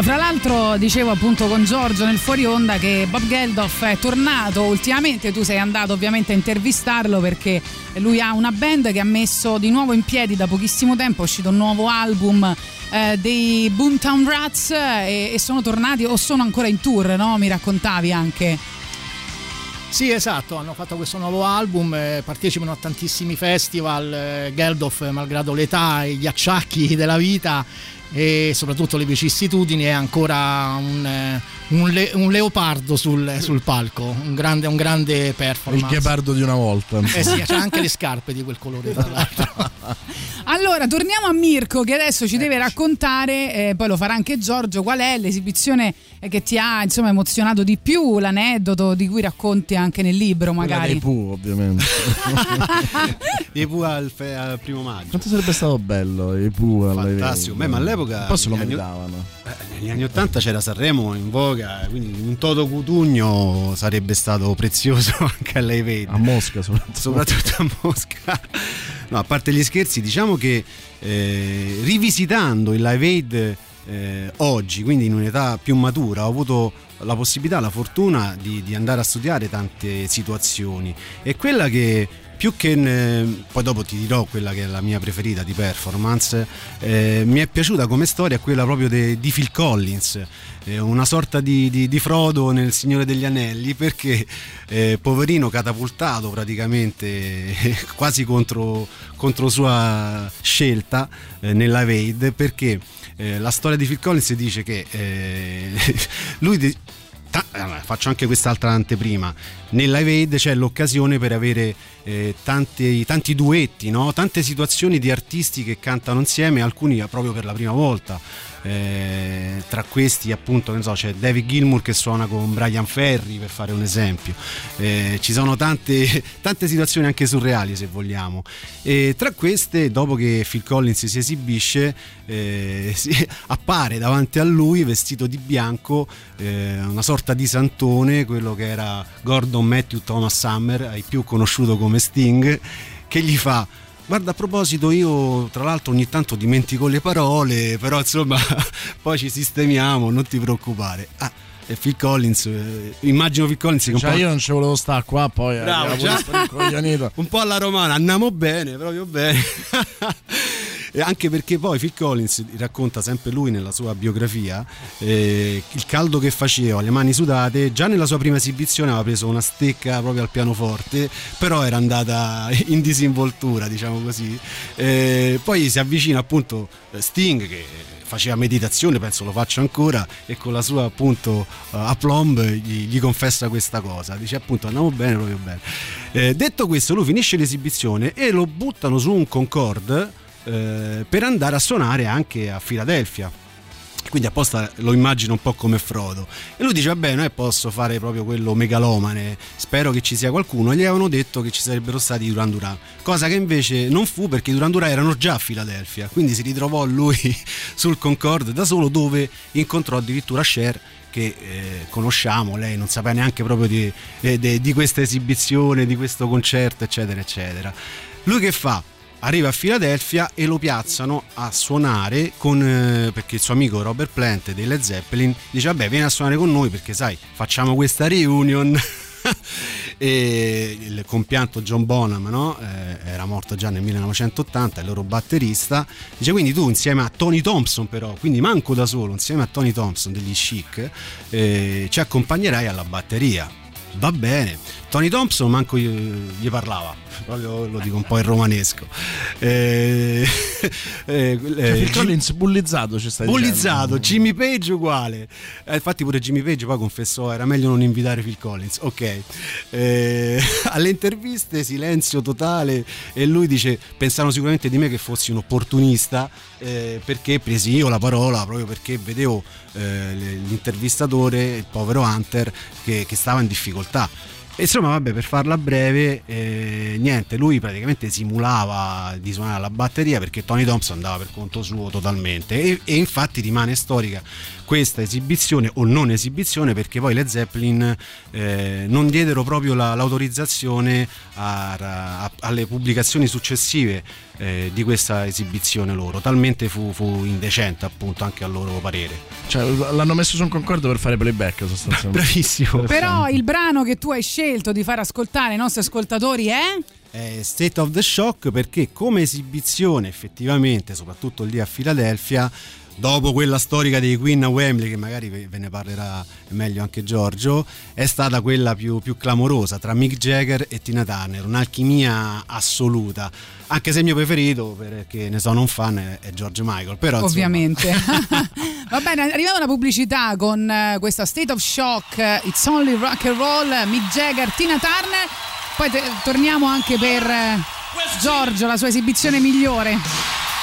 Fra l'altro dicevo appunto con Giorgio nel fuori onda che Bob Geldof è tornato ultimamente, tu sei andato ovviamente a intervistarlo perché lui ha una band che ha messo di nuovo in piedi da pochissimo tempo, è uscito un nuovo album eh, dei Boomtown Rats e, e sono tornati o sono ancora in tour, no? Mi raccontavi anche. Sì, esatto, hanno fatto questo nuovo album, eh, partecipano a tantissimi festival, eh, Geldof, malgrado l'età e gli acciacchi della vita e soprattutto le vicissitudini, è ancora un, eh, un le- un leopardo sul, sul palco, un grande, un grande Il performance. ghepardo di una volta. Eh sì, c'ha anche le scarpe di quel colore, tra l'altro. *laughs* Allora, torniamo a Mirko che adesso ci deve raccontare, eh, poi lo farà anche Giorgio, qual è l'esibizione che ti ha insomma, emozionato di più, l'aneddoto di cui racconti anche nel libro Quella magari. dei Pooh, ovviamente. *laughs* I Pooh al, fe- al primo maggio. Quanto sarebbe stato bello i Pooh Fantastico. Beh, ma all'epoca all'epoca Un po' se lo negli anni- meritavano. eh, negli anni 80 c'era Sanremo in voga, quindi un Toto Cutugno sarebbe stato prezioso *laughs* anche a Live Aid. A Mosca soprattutto. soprattutto a Mosca. No, a parte gli scherzi, diciamo che eh, rivisitando il Live Aid eh, oggi, quindi in un'età più matura, ho avuto la possibilità, la fortuna di, di andare a studiare tante situazioni. E quella che più che eh, poi dopo ti dirò quella che è la mia preferita di performance eh, mi è piaciuta come storia quella proprio de- di Phil Collins eh, una sorta di, di- di Frodo nel Signore degli Anelli perché eh, poverino catapultato praticamente *laughs* quasi contro, contro sua scelta eh, nella Vade perché eh, la storia di Phil Collins dice che eh, *laughs* lui de- ta- allora, faccio anche quest'altra anteprima nella Evade c'è l'occasione per avere eh, tanti, tanti duetti no? tante situazioni di artisti che cantano insieme alcuni proprio per la prima volta Eh, tra questi appunto so, c'è David Gilmour che suona con Brian Ferry per fare un esempio. Eh, ci sono tante, *laughs* tante situazioni anche surreali se vogliamo. E tra queste dopo che Phil Collins si esibisce eh, *laughs* si- appare davanti a lui vestito di bianco eh, una sorta di santone quello che era Gordon Matthew Thomas Summer ai più conosciuto come Sting che gli fa Guarda, a proposito, io tra l'altro ogni tanto dimentico le parole, *laughs* però insomma, poi ci sistemiamo, non ti preoccupare. Ah, e Phil Collins, eh, immagino Phil Collins che Cioè, io non ci volevo stare qua, poi Bravo, già. pure rincoglionito. *laughs* un po' alla romana, andiamo bene, proprio bene. *laughs* E anche perché poi Phil Collins racconta sempre lui nella sua biografia eh, il caldo che faceva, le mani sudate, già nella sua prima esibizione aveva preso una stecca proprio al pianoforte, però era andata *laughs* in disinvoltura, diciamo così. Eh, poi si avvicina appunto eh, Sting che faceva meditazione, penso lo faccia ancora, e con la sua appunto eh, aplomb gli, gli confessa questa cosa. Dice appunto andiamo bene, proprio bene. Eh, detto questo, lui finisce l'esibizione e lo buttano su un Concorde eh, per andare a suonare anche a Filadelfia. Quindi apposta lo immagino un po' come Frodo. E lui dice: Vabbè, non posso fare proprio quello megalomane. Spero che ci sia qualcuno. E gli avevano detto che ci sarebbero stati Duran Duran. Cosa che invece non fu perché i Duran Duran erano già a Filadelfia. Quindi si ritrovò lui *laughs* sul Concorde da solo, dove incontrò addirittura Cher che eh, conosciamo, lei non sapeva neanche proprio di, eh, de- di questa esibizione, di questo concerto, eccetera, eccetera. Lui che fa? Arriva a Filadelfia e lo piazzano a suonare con eh, perché il suo amico Robert Plant dei Led Zeppelin dice vabbè vieni a suonare con noi perché sai facciamo questa reunion *laughs* e il compianto John Bonham no? Eh, era morto già nel 1980 il loro batterista dice quindi tu insieme a Tony Thompson però quindi manco da solo insieme a Tony Thompson degli Chic eh, ci accompagnerai alla batteria va bene Tony Thompson manco gli, gli parlava. Proprio lo dico un po' in romanesco. Eh, *laughs* eh, Cioè, eh, Phil Collins bullizzato ci stai bullizzato dicendo. Jimmy Page uguale. Eh, infatti pure Jimmy Page poi confessò era meglio non invitare Phil Collins. Ok. Eh, *laughs* alle interviste silenzio totale e lui dice pensavano sicuramente di me che fossi un opportunista eh, perché presi io la parola proprio perché vedevo eh, l'intervistatore il povero Hunter che, che stava in difficoltà insomma, vabbè, per farla breve, eh, niente, lui praticamente simulava di suonare la batteria perché Tony Thompson andava per conto suo totalmente. E, e infatti rimane storica questa esibizione o non esibizione perché poi le Zeppelin eh, non diedero proprio la- l'autorizzazione a- a- alle pubblicazioni successive eh, di questa esibizione loro, talmente fu, fu indecente appunto anche a loro parere. Cioè, l'hanno messo su un concordo per fare playback sostanzialmente. *laughs* Bravissimo. Però il brano che tu hai scelto di far ascoltare ai nostri ascoltatori è... è State of the Shock perché come esibizione effettivamente, soprattutto lì a Filadelfia, dopo quella storica dei Queen a Wembley, che magari ve ne parlerà meglio anche Giorgio, è stata quella più, più clamorosa tra Mick Jagger e Tina Turner, un'alchimia assoluta. Anche se il mio preferito, perché ne sono un fan, è George Michael. Però, Ovviamente. *laughs* *laughs* Va bene, arrivata la pubblicità con eh, questa State of Shock, eh, It's Only Rock and Roll, Mick Jagger, Tina Turner. Poi te- torniamo anche per eh, Giorgio, la sua esibizione migliore.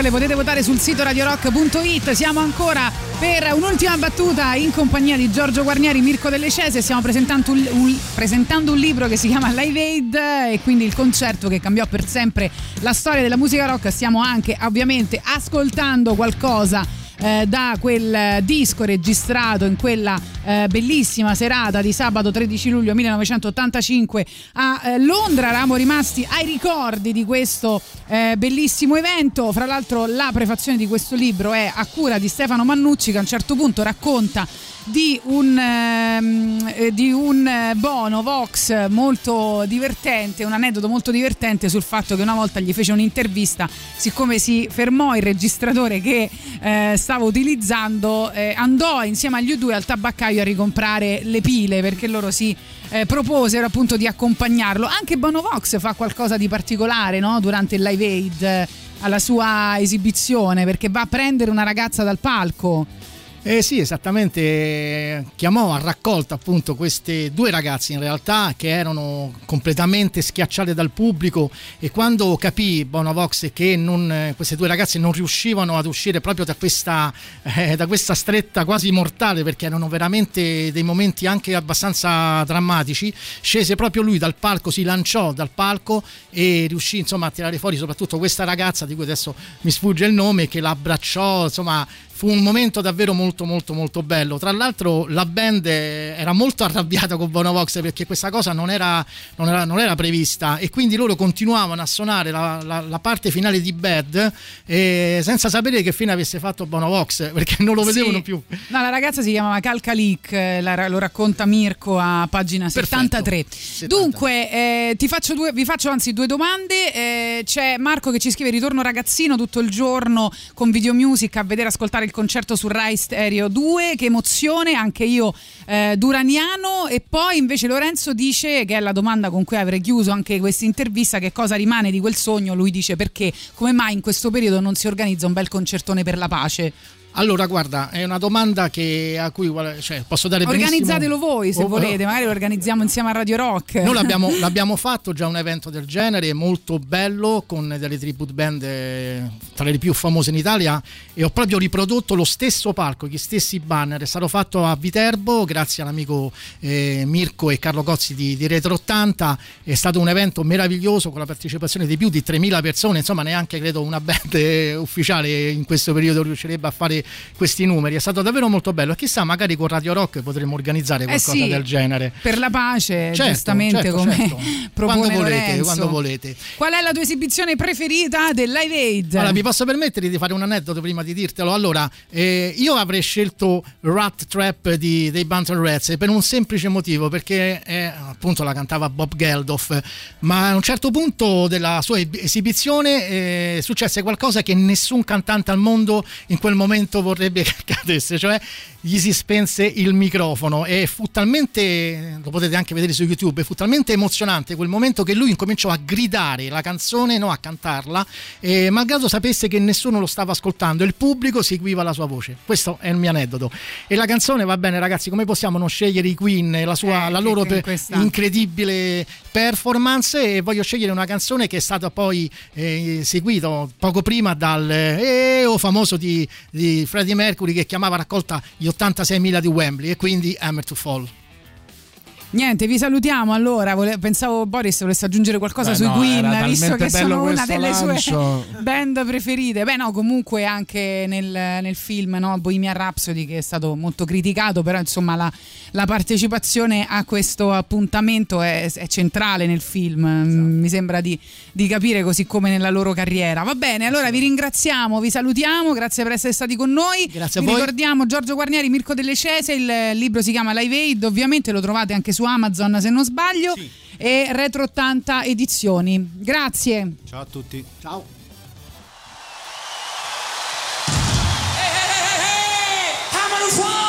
Le potete votare sul sito radiorock.it. Siamo ancora per un'ultima battuta in compagnia di Giorgio Guarnieri, Mirko Delle Cese. Stiamo presentando un, un, presentando un libro che si chiama Live Aid e quindi il concerto che cambiò per sempre la storia della musica rock. Stiamo anche ovviamente ascoltando qualcosa eh, da quel disco registrato in quella eh, bellissima serata di sabato 13 luglio 1985 a eh, Londra. Eravamo rimasti ai ricordi di questo eh, bellissimo evento. Fra l'altro la prefazione di questo libro è a cura di Stefano Mannucci che a un certo punto racconta di un, ehm, eh, di un, eh, Bono Vox molto divertente, un aneddoto molto divertente sul fatto che una volta gli fece un'intervista, siccome si fermò il registratore che eh, stava utilizzando, eh, andò insieme agli U2 al tabaccaio a ricomprare le pile perché loro si eh, proposero appunto di accompagnarlo. Anche Bono Vox fa qualcosa di particolare no? durante il Live Aid eh, alla sua esibizione perché va a prendere una ragazza dal palco. Eh sì, esattamente, chiamò a raccolta appunto queste due ragazze in realtà che erano completamente schiacciate dal pubblico e quando capì Bonavox che non, queste due ragazze non riuscivano ad uscire proprio da questa, eh, da questa stretta quasi mortale perché erano veramente dei momenti anche abbastanza drammatici, scese proprio lui dal palco, si lanciò dal palco e riuscì insomma a tirare fuori soprattutto questa ragazza di cui adesso mi sfugge il nome che la abbracciò, insomma fu un momento davvero molto molto molto bello tra l'altro la band era molto *laughs* arrabbiata con Bonovox perché questa cosa non era, non era, non era prevista e quindi loro continuavano a suonare la, la- la parte finale di Bad eh, senza sapere che fine avesse fatto Bonovox *laughs* perché non lo vedevano Sì. più No, la ragazza si chiamava Calcalic, eh, la- lo racconta Mirko a pagina 73. Dunque, eh, ti faccio due, vi faccio anzi due domande. Eh, c'è Marco che ci scrive: Ritorno ragazzino tutto il giorno con video music a vedere ascoltare il concerto su Rai Stereo 2. Che emozione, anche io eh, duraniano. E poi invece Lorenzo dice: che è la domanda con cui avrei chiuso anche questa intervista: che cosa rimane di quel sogno? Lui dice perché, come mai in questo periodo non si organizza un bel concertone per la pace? Allora guarda è una domanda che, a cui cioè, posso dare benissimo Organizzatelo voi se Oh, volete, magari lo organizziamo insieme a Radio Rock. Noi l'abbiamo, *laughs* l'abbiamo fatto già un evento del genere, molto bello, con delle tribute band eh, tra le più famose in Italia e ho proprio riprodotto lo stesso palco, gli stessi banner. È stato fatto a Viterbo grazie all'amico eh, Mirko e Carlo Cozzi di, di Retro 80. È stato un evento meraviglioso con la partecipazione di più di 3.000 persone, insomma neanche credo una band eh, ufficiale in questo periodo riuscirebbe a fare questi numeri. È stato davvero molto bello e chissà magari con Radio Rock potremmo organizzare Eh qualcosa sì, del genere. Per la pace, Certo, giustamente certo, come certo. *laughs* Quando volete, quando volete. Qual è la tua esibizione preferita del Live Aid? Allora, mi posso permettere di fare un aneddoto prima di dirtelo? Allora, eh, io avrei scelto Rat Trap di, dei Bantam Rats per un semplice motivo, perché eh, appunto la cantava Bob Geldof, ma a un certo punto della sua esibizione eh, successe qualcosa che nessun cantante al mondo in quel momento vorrebbe che accadesse, cioè gli si spense il microfono e fu talmente, lo potete anche vedere su YouTube, fu talmente emozionante quel momento che lui incominciò a gridare la canzone, no a cantarla, e malgrado sapesse che nessuno lo stava ascoltando, il pubblico seguiva la sua voce. Questo è il mio aneddoto. E la canzone, va bene ragazzi, come possiamo non scegliere i Queen e la, sua, Eh, la loro che- pe- questa- incredibile performance e voglio scegliere una canzone che è stata poi eh, seguita poco prima dal eh, oh, famoso di, di Freddie Mercury che chiamava raccolta gli 86.000 di Wembley e quindi Hammer to Fall. Niente, vi salutiamo allora. Vole- pensavo Boris volesse aggiungere qualcosa Beh, sui no, Queen, visto che sono una delle lancio. sue *laughs* band preferite. Beh, no, comunque anche nel, nel film no? Bohemian Rhapsody, che è stato molto criticato, però insomma la, la partecipazione a questo appuntamento è, è centrale nel film. Mm, Mi sembra di, di capire così come nella loro carriera. Va bene, allora vi ringraziamo, vi salutiamo, grazie per essere stati con noi. Grazie a vi voi. ricordiamo Giorgio Guarnieri, Mirko Delle Cese, il libro si chiama Live Aid, ovviamente lo trovate anche su Amazon se non sbaglio, e Retro 80 Edizioni. Grazie. Ciao a tutti. Ciao. Here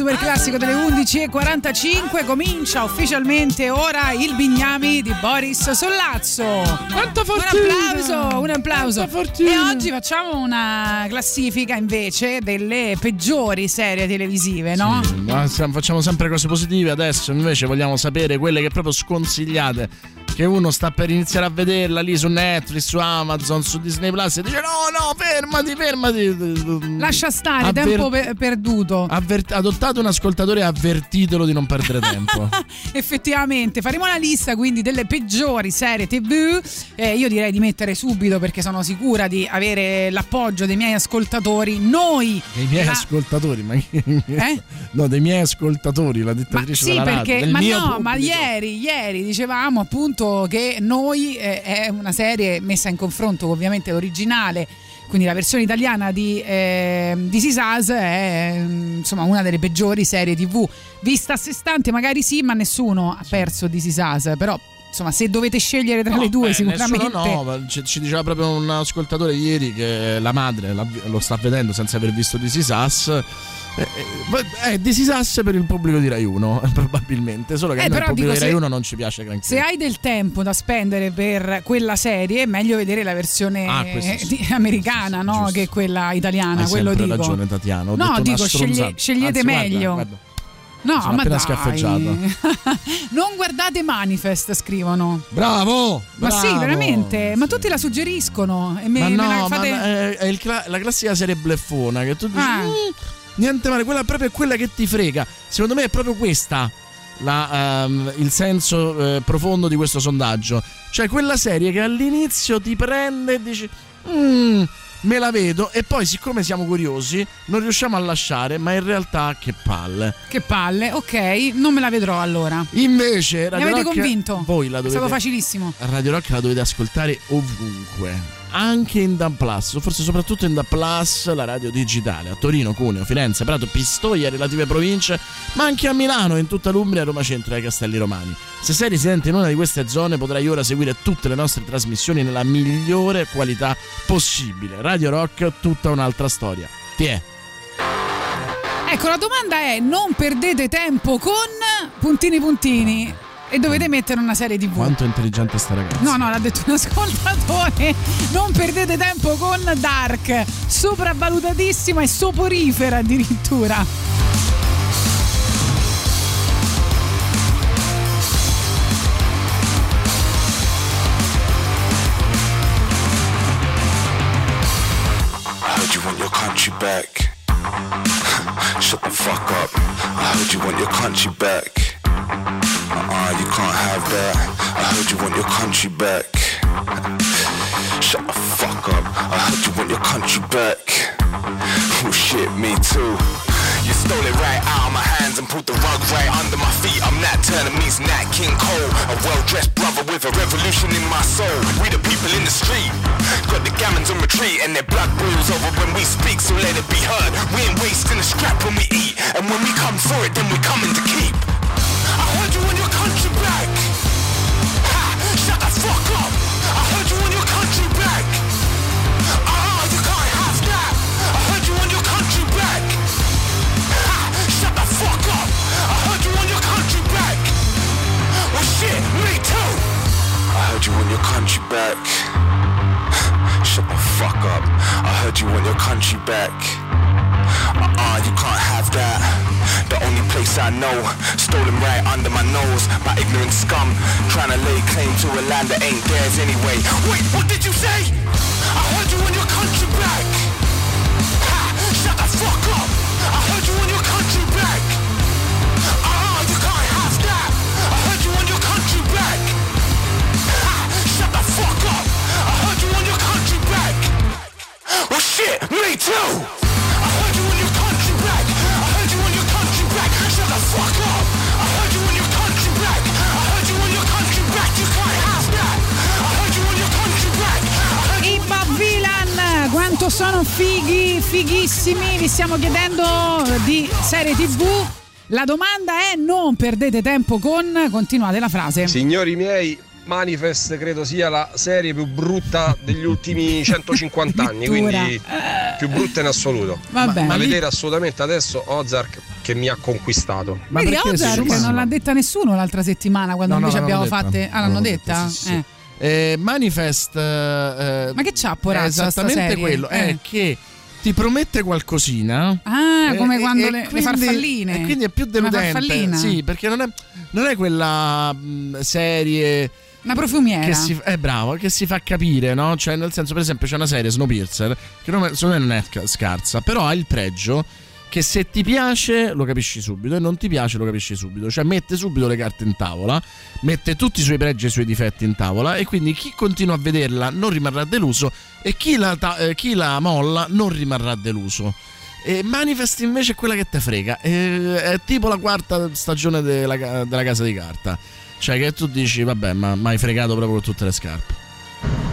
super classico delle 11.45 comincia ufficialmente ora il Bignami di Boris Sollazzo. Quanto Un applauso, un applauso. E oggi facciamo una classifica invece delle peggiori serie televisive, no? Ma stiamo- facciamo sempre cose positive, adesso invece vogliamo sapere quelle che proprio sconsigliate. Che uno sta per iniziare a vederla lì su Netflix, su Amazon, su Disney Plus e dice no, no, fermati, fermati. Lascia stare, Avver- tempo pe- perduto. avver- adott- ascoltate un ascoltatore e avvertitelo di non perdere tempo. *laughs* Effettivamente, faremo una lista quindi delle peggiori serie TV. Eh, io direi di mettere subito perché sono sicura di avere l'appoggio dei miei ascoltatori. Noi Dei miei la- ascoltatori, ma Eh? No, dei miei ascoltatori, la dettatrice Sì, della radio, perché del ma mio no, pubblico. ma ieri, ieri dicevamo appunto che noi eh, è una serie messa in confronto con ovviamente l'originale. Quindi la versione italiana di, eh, di This Is Us è mm, insomma una delle peggiori serie tv. Vista a sé stante magari sì, ma nessuno ha perso This Is Us. Però insomma se dovete scegliere tra No, le due beh, sicuramente... no, ma ci, ci diceva proprio un ascoltatore ieri che la madre l'ha- lo sta vedendo senza aver visto This Is Us. Eh, eh, eh, This Is Us per il pubblico di Rai 1 *laughs* probabilmente solo che Eh, noi il però pubblico dico, di Rai se- 1 non ci piace granché Se hai del tempo da spendere per quella serie, è meglio vedere la versione Ah, sì. americana no? che quella italiana. hai quello dico. ragione Tatiana ho No, dico, sceglie- scegliete Anzi, guarda, meglio. guarda, No, sono ma appena dai. schiaffeggiato. *laughs* non guardate Manifest, scrivono. bravo Ma sì, bravo. veramente. Ma tutti la suggeriscono. E me, ma me no, la ma fate... è, è cla- la classica serie bleffona che tu dici Ah. "Mm, niente male, quella proprio è quella che ti frega. Secondo me è proprio questa la, ehm, il senso eh, profondo di questo sondaggio. Cioè quella serie che all'inizio ti prende e dici "Mm, me la vedo e poi siccome siamo curiosi non riusciamo a lasciare, ma in realtà che palle. Che palle, ok, non me la vedrò allora. Invece Mi Radio avete Rock, convinto? voi la È dovete stato facilissimo. Radio Rock la dovete ascoltare ovunque, anche in Dan Plus, forse soprattutto in Dan Plus, la radio digitale, a Torino, Cuneo, Firenze, Prato, Pistoia, relative province, ma anche a Milano, in tutta l'Umbria, Roma Centro e ai Castelli Romani. Se sei residente in una di queste zone potrai ora seguire tutte le nostre trasmissioni nella migliore qualità possibile. Radio Rock, tutta un'altra storia. Ti è. Ecco, la domanda è: non perdete tempo con puntini puntini e dovete mettere una serie TV. Quanto è intelligente sta ragazza. No, no, l'ha detto un ascoltatore. Non perdete tempo con Dark, sopravvalutatissima e soporifera addirittura. Back. *laughs* Shut the fuck up. I heard you want your country back. Uh-uh, you can't have that. I heard you want your country back. Shut the fuck up. I heard you want your country back. Oh shit, me too. You stole it right out of my hands and put the rug right under my feet. I'm Nat Turner meets Nat King Cole. A well-dressed brother with a revolution in my soul. We the people in the street. Got the gammons on retreat and their blood boils over when we speak, so let it be heard. We ain't wasting a scrap when we eat. And when we come for it, then we're coming to keep. I heard you want your country back. Shit, me too. I heard you want your country back. *laughs* Shut the fuck up. I heard you want your country back. Uh-uh, you can't have that. The only place I know, stolen right under my nose by ignorant scum, trying to lay claim to a land that ain't theirs anyway. Wait, what did you say? I heard you want your country back. Ha! Shut the fuck up. Well, shit, me too. I heard you want your country back. I heard you want your country back. Shut the fuck up. I heard you want your country back. I heard you want your country back. You can't have that. I heard you want your country back. I heard I Babvilan, quanto sono fighi, fighissimi, vi stiamo chiedendo di serie tv. La domanda è non perdete tempo con, continuate la frase. Signori miei, Manifest credo sia la serie più brutta degli ultimi 150 anni, quindi più brutta in assoluto. Vabbè. Ma Ma lì- vedere assolutamente adesso Ozark che mi ha conquistato. Vedi, Ozark non l'ha detta nessuno l'altra settimana quando No, no, invece l'hanno abbiamo fatte. Ah, l'hanno detta? detta, sì, sì, Eh. Eh, Manifest eh, Ma che c'ha è porazza sta esattamente serie? quello è Eh. che ti promette qualcosina Ah, eh, come e- quando e le, le quindi- farfalline. e quindi è più deludente farfallina. sì perché non è, non è quella mh, serie Una profumiera. che si, è bravo che si fa capire no cioè nel senso per esempio c'è una serie Snowpiercer che non è- secondo me non è ca- scarsa però ha il pregio che se ti piace lo capisci subito e non ti piace lo capisci subito, cioè mette subito le carte in tavola, mette tutti i suoi pregi e i suoi difetti in tavola e quindi chi continua a vederla non rimarrà deluso e chi la, ta- eh, chi la molla non rimarrà deluso. E Manifest invece è quella che te frega, è, è tipo la quarta stagione della, della casa di carta, cioè che tu dici vabbè ma mi hai fregato proprio con tutte le scarpe.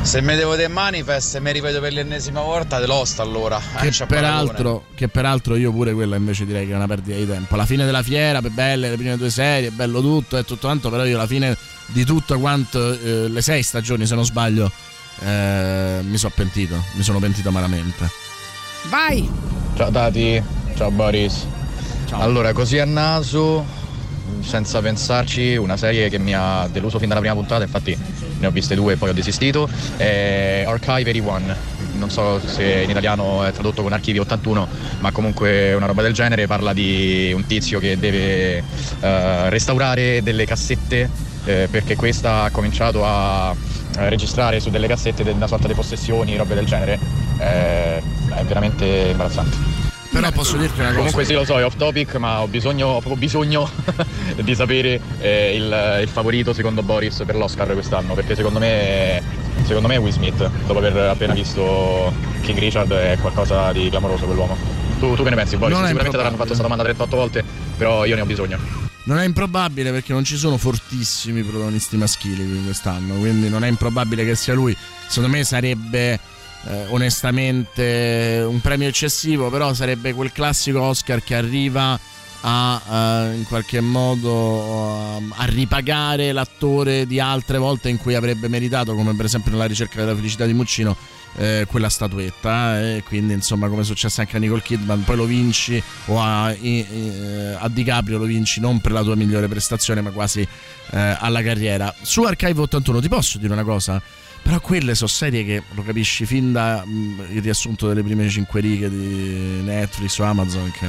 Se mi devo del manifest e mi ripeto per l'ennesima volta, te l'osta allora. Eh, Che peraltro, che peraltro io pure quella invece direi che è una perdita di tempo. Alla fine della fiera, per belle le prime due serie, bello tutto e tutto quanto, però io alla fine di tutto quanto eh, le sei stagioni, se non sbaglio, eh, mi sono pentito, mi sono pentito amaramente. Vai! Ciao Tati, ciao Boris. Allora, così a naso, senza pensarci, una serie che mi ha deluso fin dalla prima puntata, infatti ne ho viste due e poi ho desistito, è Archive 81. Non so se in italiano è tradotto con Archivi 81, ma comunque una roba del genere, parla di un tizio che deve eh, restaurare delle cassette eh, perché questa ha cominciato a registrare su delle cassette una sorta di possessioni, robe del genere. Eh, è veramente imbarazzante. Però posso dirti una cosa. Comunque sì, lo so, è off topic, ma ho bisogno, ho proprio bisogno *laughs* di sapere eh, il, il favorito secondo Boris per l'Oscar quest'anno, perché secondo me, secondo me è Will Smith, dopo aver appena visto King Richard è qualcosa di clamoroso quell'uomo. Tu, tu che ne pensi Boris? Non Sicuramente l'hanno fatto questa domanda 38 volte, però io ne ho bisogno. Non è improbabile perché non ci sono fortissimi protagonisti maschili quest'anno, quindi non è improbabile che sia lui. Secondo me sarebbe eh, onestamente un premio eccessivo, però sarebbe quel classico Oscar che arriva a eh, in qualche modo um, a ripagare l'attore di altre volte in cui avrebbe meritato, come per esempio nella ricerca della felicità di Muccino, eh, quella statuetta. E quindi, insomma, come è successo anche a Nicole Kidman, poi lo vinci o a, eh, a DiCaprio lo vinci non per la tua migliore prestazione, ma quasi eh, alla carriera. Su Archive 81 ti posso dire una cosa? Però quelle sono serie che lo capisci fin da mm, riassunto delle prime cinque righe di Netflix o Amazon che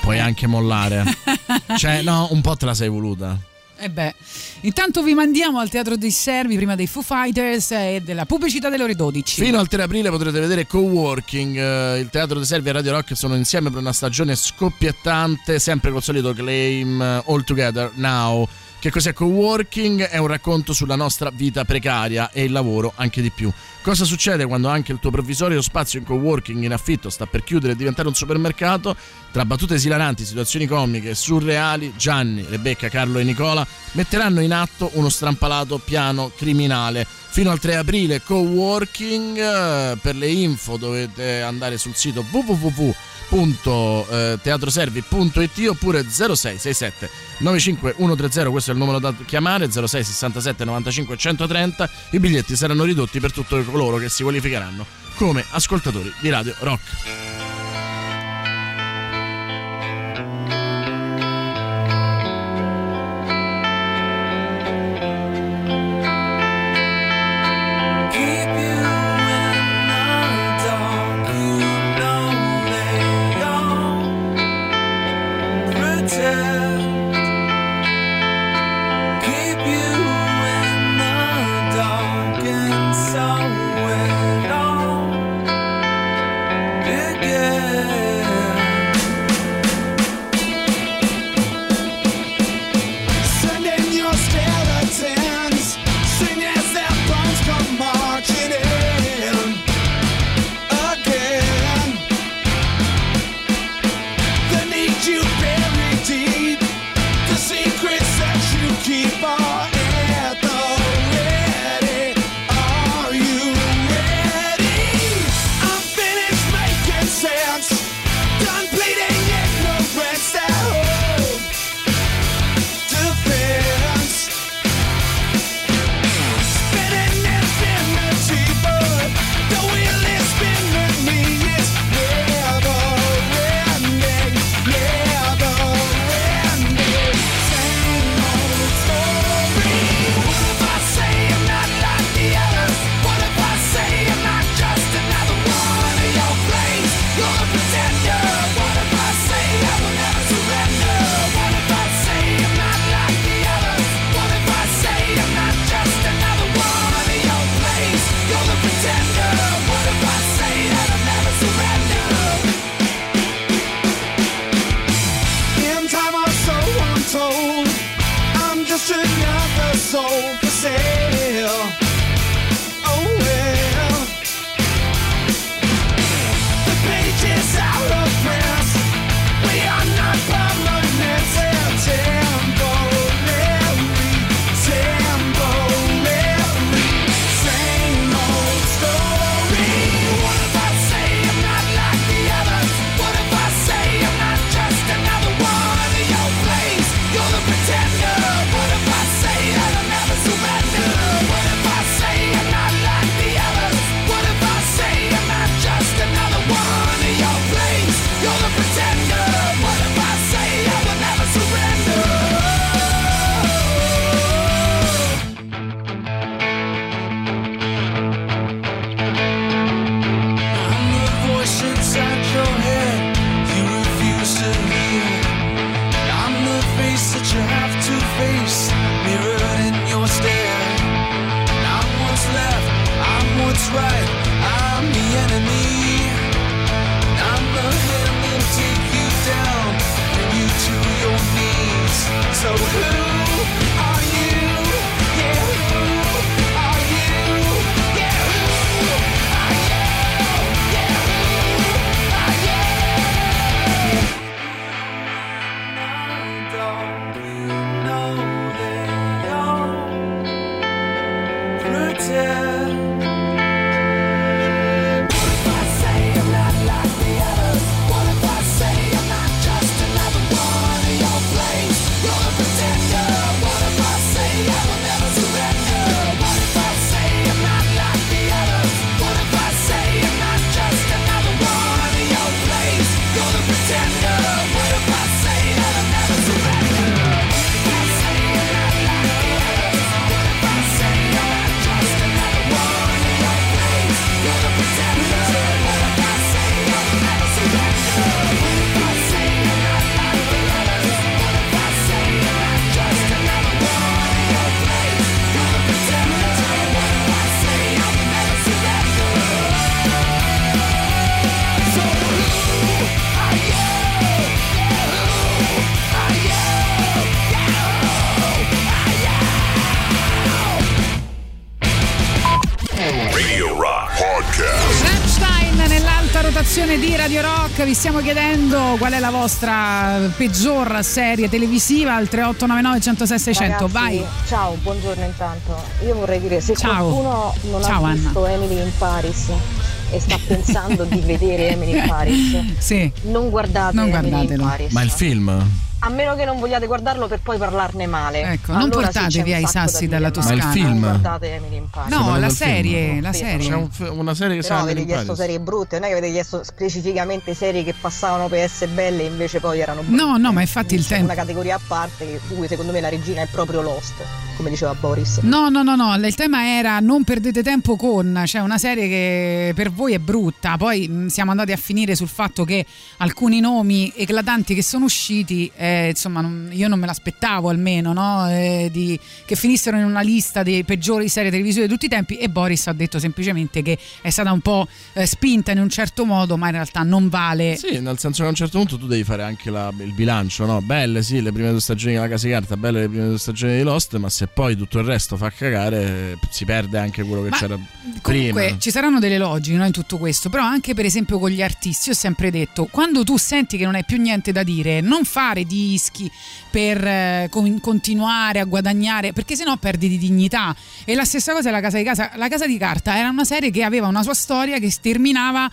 puoi anche mollare. *laughs* cioè, no, un po' te la sei voluta. E beh, intanto vi mandiamo al Teatro dei Servi prima dei Foo Fighters e della pubblicità delle ore 12. Fino al 3 aprile potrete vedere Coworking, eh, il Teatro dei Servi e Radio Rock sono insieme per una stagione scoppiettante, sempre col solito claim eh, All Together Now. Che cos'è Coworking? È un racconto sulla nostra vita precaria e il lavoro anche di più. Cosa succede quando anche il tuo provvisorio spazio in coworking in affitto sta per chiudere e diventare un supermercato? Tra battute esilaranti, situazioni comiche e surreali, Gianni, Rebecca, Carlo e Nicola metteranno in atto uno strampalato piano criminale. Fino al 3 aprile coworking, eh, per le info dovete andare sul sito www.teatroservi.it oppure 0667 95130, questo è il numero da chiamare, 0667 95 130. I biglietti saranno ridotti per tutti coloro che si qualificheranno come ascoltatori di Radio Rock. Rock, vi stiamo chiedendo qual è la vostra peggior serie televisiva al 3899 106 600. Ragazzi, Vai. Ciao, buongiorno intanto. Io vorrei dire, se Ciao. qualcuno non Ciao, ha Anna. visto Emily in Paris e sta pensando di vedere Emily in Paris, *laughs* Sì. non guardate Non Emily in. Paris. Ma il film? A meno che non vogliate guardarlo per poi parlarne male. Ecco, non Allora sì, portate un via i da sassi dire, dalla Toscana. Ma il film? Non guardate Emily No, la serie, la serie. C'è un una serie che Però avete chiesto Paris. serie brutte, non è che avete chiesto specificamente serie che passavano per essere belle e invece poi erano brutte. No, no, ma infatti il C'è tempo. una categoria a parte che- secondo me la regina è proprio Lost, come diceva Boris. No, no, no, no, il tema era non perdete tempo con, cioè una serie che per voi è brutta, poi mh, siamo andati a finire sul fatto che alcuni nomi eclatanti che sono usciti, eh, insomma non- io non me l'aspettavo almeno, no? Eh, di- che finissero in una lista dei peggiori serie televisive di tutti i tempi e Boris ha detto semplicemente che è stata un po' eh, spinta in un certo modo, ma in realtà non vale. Sì, nel senso che a un certo punto tu devi fare anche la- il bilancio, no? Belle sì, le prime due stagioni della Casa di Carta, belle le prime due stagioni di Lost, ma se poi tutto il resto fa cagare, si perde anche quello che Ma c'era Comunque prima. ci saranno delle logiche no, in tutto questo, però anche per esempio con gli artisti, ho sempre detto, quando tu senti che non hai più niente da dire, non fare dischi per eh, con- continuare a guadagnare, perché sennò perdi di dignità. E la stessa cosa è la casa di casa. La casa di carta era una serie che aveva una sua storia che terminava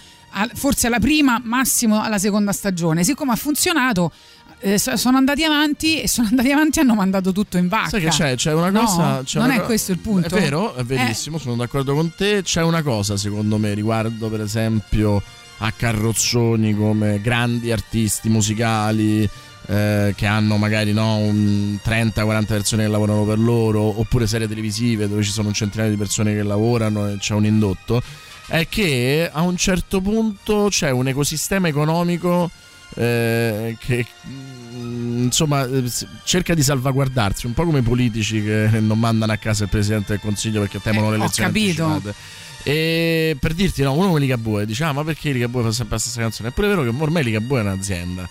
forse alla prima, massimo alla seconda stagione. Siccome ha funzionato, eh, so- sono andati avanti e sono andati avanti e hanno mandato tutto in vacca. Sai che c'è? C'è una No, cosa. c'è non una è co- questo il punto. È vero, è Eh. verissimo, sono d'accordo con te. C'è una cosa, secondo me, riguardo, per esempio, a carrozzoni come grandi artisti musicali. eh, che hanno magari no, un 30-40 persone che lavorano per loro, oppure serie televisive dove ci sono un centinaio di persone che lavorano e c'è un indotto, è che a un certo punto c'è un ecosistema economico eh, che mm, insomma eh, cerca di salvaguardarsi, un po' come i politici che *laughs* non mandano a casa il presidente del consiglio perché temono Eh, le ho elezioni capito. anticipate. E per dirti, no, uno come Ligabue dice: Ah, ma perché Ligabue fa sempre la stessa canzone? È pure vero che ormai Ligabue è un'azienda.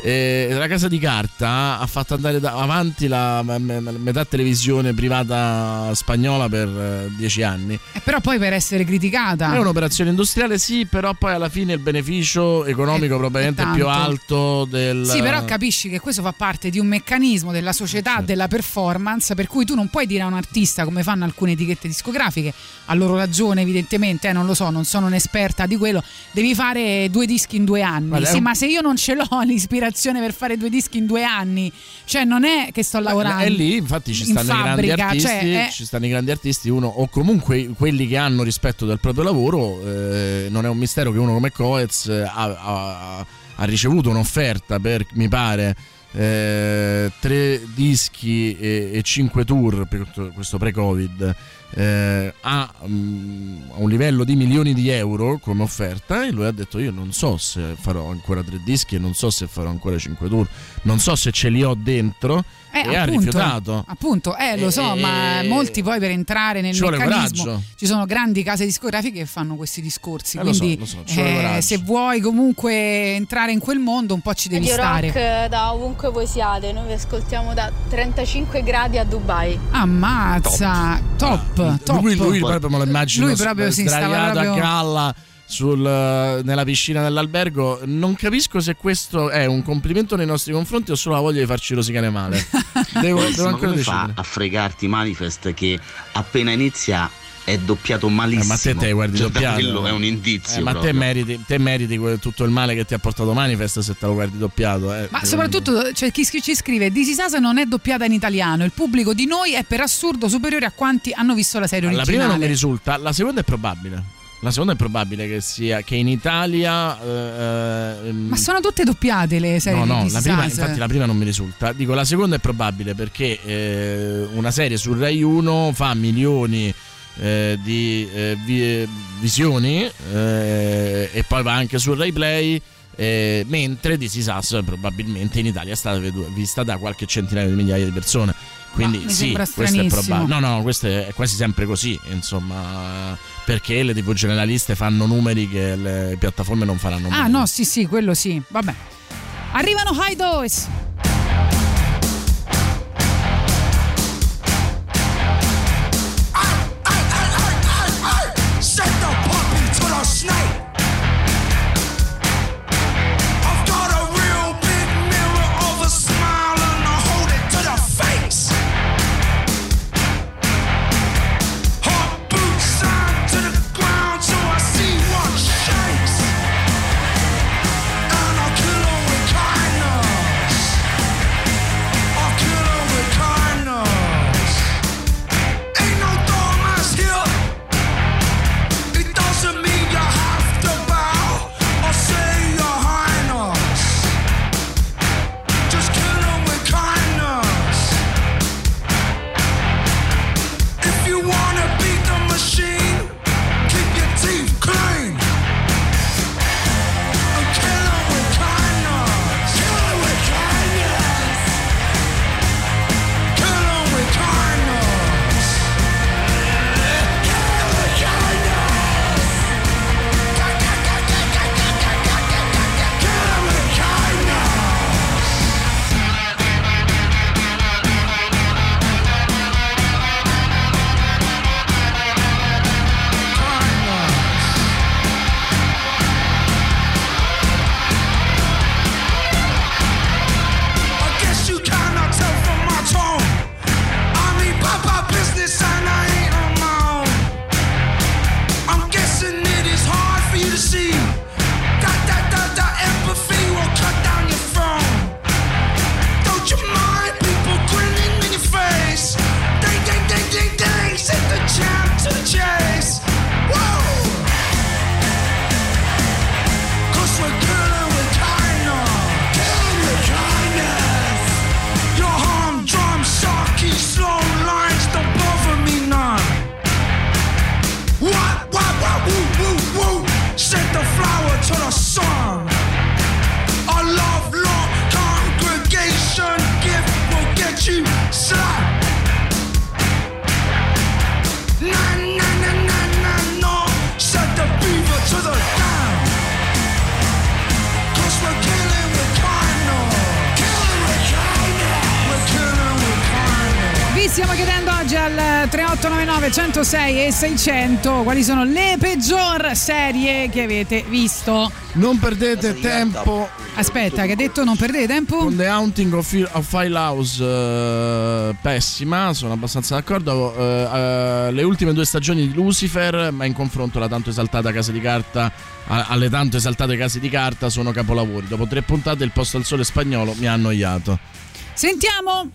Eh, la casa di carta ha fatto andare da- avanti la me- me- metà televisione privata spagnola per eh, dieci anni. Eh, però poi per essere criticata. È un'operazione industriale, sì, però poi alla fine il beneficio economico probabilmente è più alto del. Sì, però capisci che questo fa parte di un meccanismo della società Certo. della performance, per cui tu non puoi dire a un artista come fanno alcune etichette discografiche, a loro ragione evidentemente, eh, non lo so, non sono un'esperta di quello, devi fare due dischi in due anni. Guarda, è sì, un- ma se io non ce l'ho *laughs* l'ispirazione per fare due dischi in due anni, cioè non è che sto lavorando. E lì infatti ci in stanno i grandi fabbrica, artisti, cioè, è- ci stanno i grandi artisti, uno o comunque quelli che hanno rispetto del proprio lavoro, eh, non è un mistero che uno come Coez eh, ha, ha- ha ricevuto un'offerta per, mi pare, eh, tre dischi e, e cinque tour per questo pre-Covid eh, a, mm, a un livello di milioni di euro come offerta e lui ha detto io non so se farò ancora tre dischi e non so se farò ancora cinque tour. Non so se ce li ho dentro Eh, e ha appunto, rifiutato Appunto, eh, lo so, Eh, ma molti poi per entrare nel ci meccanismo ci sono grandi case discografiche che fanno questi discorsi. Eh, lo so, quindi, lo so, ci vuole eh, se vuoi comunque entrare in quel mondo, un po' ci devi Radio stare. Rock da ovunque voi siate, noi vi ascoltiamo da 35 gradi a Dubai. Ammazza, top, top. lui, lui proprio me lo immagino Lui proprio si stava proprio- a galla sul, nella piscina dell'albergo non capisco se questo è un complimento nei nostri confronti o solo la voglia di farci rosicare male *laughs* devo, Poi, devo ma ancora come fa decidere a fregarti Manifest che appena inizia è doppiato malissimo Eh, ma te te guardi da doppiato quello è un indizio Eh, ma te proprio. meriti, te meriti tutto il male che ti ha portato Manifest se te lo guardi doppiato eh. Ma soprattutto c'è chi scri- ci scrive: This Is Us non è doppiata in italiano. Il pubblico di noi è per assurdo superiore a quanti hanno visto la serie la originale. prima non mi risulta la seconda è probabile la seconda è probabile che sia che in Italia eh, ehm, Ma sono tutte doppiate le serie No, di no, This la prima, infatti la prima non mi risulta. Dico, la seconda è probabile perché eh, una serie su Rai 1 fa milioni eh, di eh, vi- visioni eh, e poi va anche su Rai Play. eh, mentre This Is Us probabilmente in Italia è stata vedu- vista da qualche centinaio di migliaia di persone. Quindi sì, questo è probabile. No, no, questo è quasi sempre così, insomma, perché le TV generaliste fanno numeri che le piattaforme non faranno mai. Ah, no, sì, sì, quello sì. Vabbè. Arrivano High Dose. 3899 106 e 600 quali sono le peggior serie che avete visto. Non perdete tempo. Aspetta, che ha detto non perdete tempo? Con The Haunting of, File House, eh, pessima, sono abbastanza d'accordo. Eh, eh, le ultime due stagioni di Lucifer, ma in confronto alla tanto esaltata Casa di Carta, a- alle tanto esaltate Case di Carta, sono capolavori. Dopo tre puntate, il posto al sole spagnolo mi ha annoiato. Sentiamo.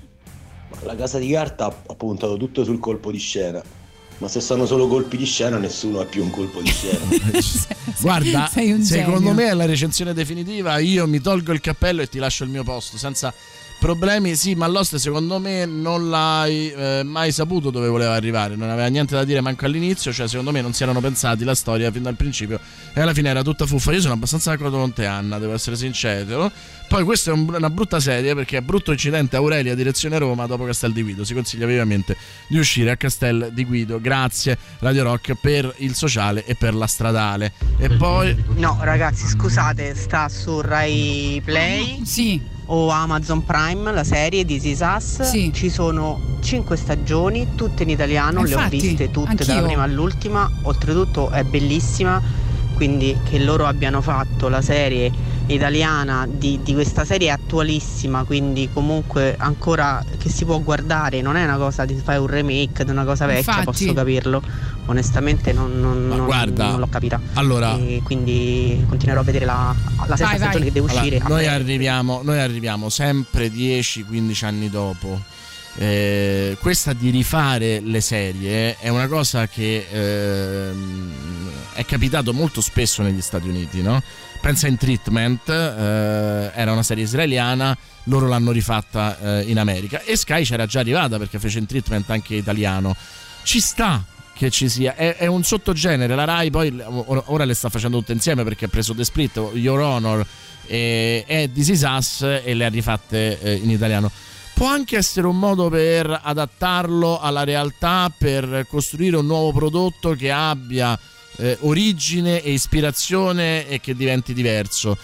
La casa di carta ha puntato tutto sul colpo di scena. Ma se sono solo colpi di scena, nessuno ha più un colpo di scena. *laughs* Guarda, secondo genio. me è la recensione definitiva. Io mi tolgo il cappello e ti lascio il mio posto senza problemi. Sì, ma Lost secondo me non l'hai eh, mai saputo dove voleva arrivare. Non aveva niente da dire manco all'inizio. Cioè, secondo me non si erano pensati la storia fin dal principio. E alla fine era tutta fuffa. Io sono abbastanza d'accordo con te, Anna, devo essere sincero. Poi questa è un- una brutta serie perché è brutto incidente Aurelia direzione Roma dopo Castel di Guido. Si consiglia vivamente di uscire a Castel di Guido. Grazie Radio Rock per il sociale e per la stradale. E poi No, ragazzi, scusate, sta su Rai Play o Amazon Prime la serie di Is Us. Ci sono 5 stagioni, tutte in italiano, le ho Infatti, viste tutte anch'io. dalla prima all'ultima. Oltretutto è bellissima, quindi che loro abbiano fatto la serie italiana di, di questa serie è attualissima, quindi comunque ancora che si può guardare, non è una cosa di fare un remake di una cosa vecchia, Infatti. posso capirlo. Onestamente non, non- non- guarda, non l'ho capita. allora- E quindi continuerò a vedere la, la sesta Vai, stagione vai. che deve Allora, uscire. noi, arriviamo, noi arriviamo sempre 10-15 anni dopo. Eh, questa di rifare le serie è una cosa che ehm, è capitato molto spesso negli Stati Uniti, no? Pensa in Treatment, eh, era una serie israeliana, loro l'hanno rifatta eh, in America e Sky c'era già arrivata perché fece in Treatment anche italiano. Ci sta che ci sia, è, è un sottogenere, la Rai poi ora ora le sta facendo tutte insieme perché ha preso The Split, Your Honor e, e This Is Us e le ha rifatte eh, in italiano. Può anche essere un modo per adattarlo alla realtà, per costruire un nuovo prodotto che abbia eh, origine e ispirazione e che diventi diverso.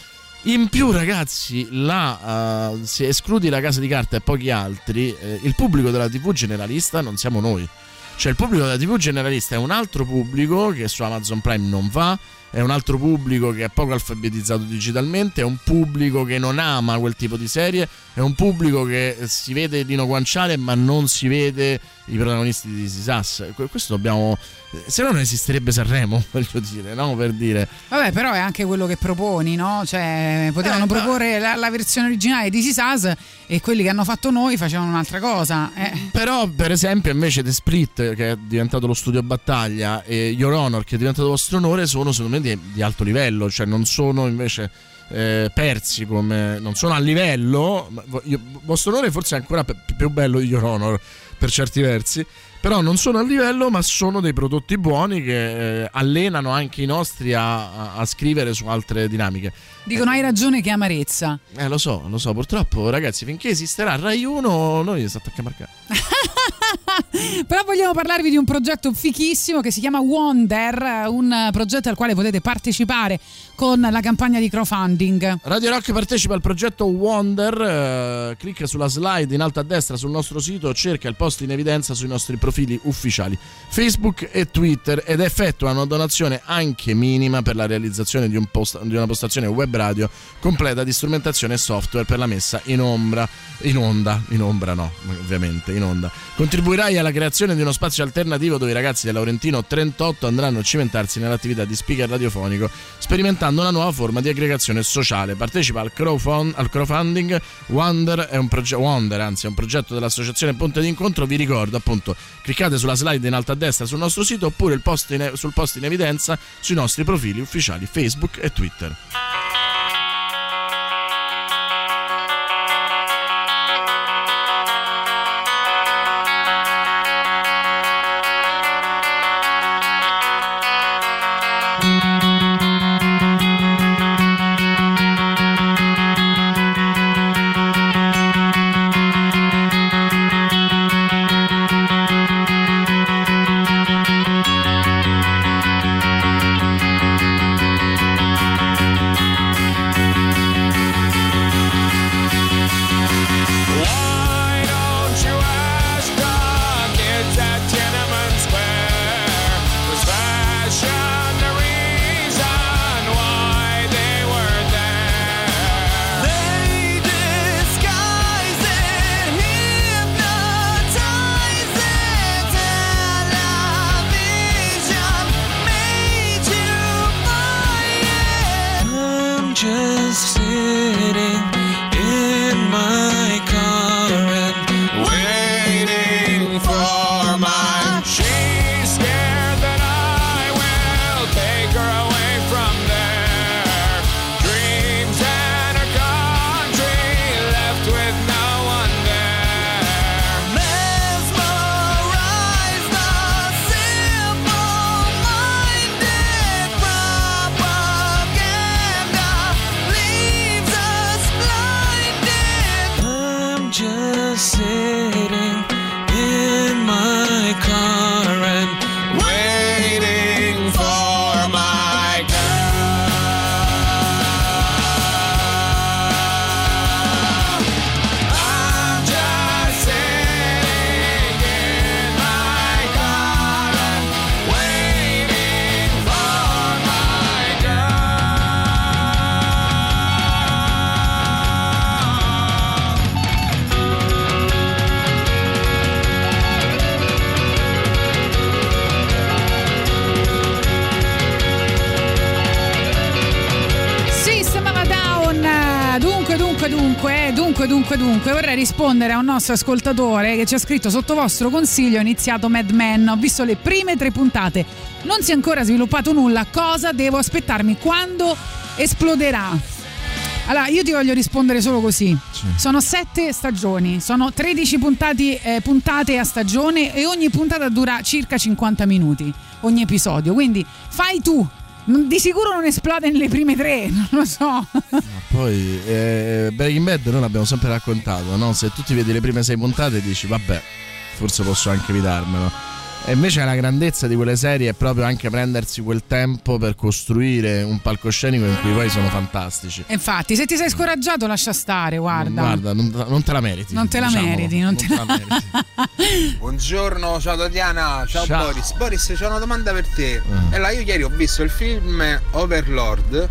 In più, ragazzi, la, eh, se escludi la casa di carta e pochi altri, eh, il pubblico della TV generalista non siamo noi. Cioè, il pubblico della TV generalista è un altro pubblico che su Amazon Prime non va, è un altro pubblico che è poco alfabetizzato digitalmente, è un pubblico che non ama quel tipo di serie, è un pubblico che si vede Dino Guanciale ma non si vede i protagonisti di. Que- Questo dobbiamo. Se no non esisterebbe Sanremo, *laughs* voglio dire, no? Per dire. Vabbè, però è anche quello che proponi, no? Cioè, potevano Eh, proporre la, la versione originale di This Is Us e quelli che hanno fatto noi facevano un'altra cosa. Eh. Però, per esempio, invece The Split, che è diventato lo studio battaglia, e Your Honor, che è diventato vostro onore, sono secondo me di, di alto livello, cioè non sono invece eh, persi come. non sono a livello. io- vostro onore forse è ancora pe- più bello di Your Honor per certi versi. Però non sono a livello, ma sono dei prodotti buoni che eh, allenano anche i nostri a, a- a scrivere su altre dinamiche. Dicono hai ragione che amarezza. Eh, lo so, lo so, purtroppo, ragazzi, finché esisterà Rai 1, noi sta a marcare. *laughs* Però vogliamo parlarvi di un progetto fichissimo che si chiama Wonder, un progetto al quale potete partecipare con la campagna di crowdfunding. Radio Rock partecipa al progetto Wonder, eh, clicca sulla slide in alto a destra sul nostro sito, cerca il post in evidenza sui nostri profili ufficiali Facebook e Twitter ed effettua una donazione anche minima per la realizzazione di, un post- di una postazione web radio completa di strumentazione e software per la messa in ombra, in onda, in ombra no, ovviamente, in onda. Contribuirai alla creazione di uno spazio alternativo dove i ragazzi del Laurentino 38 andranno a cimentarsi nell'attività di speaker radiofonico, sperimentando una nuova forma di aggregazione sociale. Partecipa al, crowdfund- al crowdfunding Wonder, è un proge- Wonder, anzi, è un progetto dell'associazione Ponte d'incontro. Vi ricordo appunto, cliccate sulla slide in alto a destra sul nostro sito oppure post in sul post in evidenza sui nostri profili ufficiali Facebook e Twitter. Dunque, dunque, dunque, vorrei rispondere a un nostro ascoltatore che ci ha scritto sotto vostro consiglio ho iniziato Mad Men, ho visto le prime tre puntate, non si è ancora sviluppato nulla, cosa devo aspettarmi? Quando esploderà? Allora, io ti voglio rispondere solo così. Sono sette stagioni, sono 13 puntati, eh, puntate a stagione e ogni puntata dura circa 50 minuti, ogni episodio. Quindi fai tu. Non- Di sicuro non esplode nelle prime tre, *laughs* non lo so. Poi eh, Breaking Bad noi l'abbiamo sempre raccontato, no? Se tu ti vedi le prime sei puntate dici vabbè, forse posso anche evitarmelo. E invece la grandezza di quelle serie è proprio anche prendersi quel tempo per costruire un palcoscenico in cui poi sono fantastici. E Infatti, se ti sei scoraggiato, lascia stare, guarda. Guarda, non, non te la meriti. Non te la diciamolo. meriti, non te la *laughs* Buongiorno, ciao Tatiana, ciao, Ciao. Boris. Boris, c'ho una domanda per te. E là, io ieri ho visto il film Overlord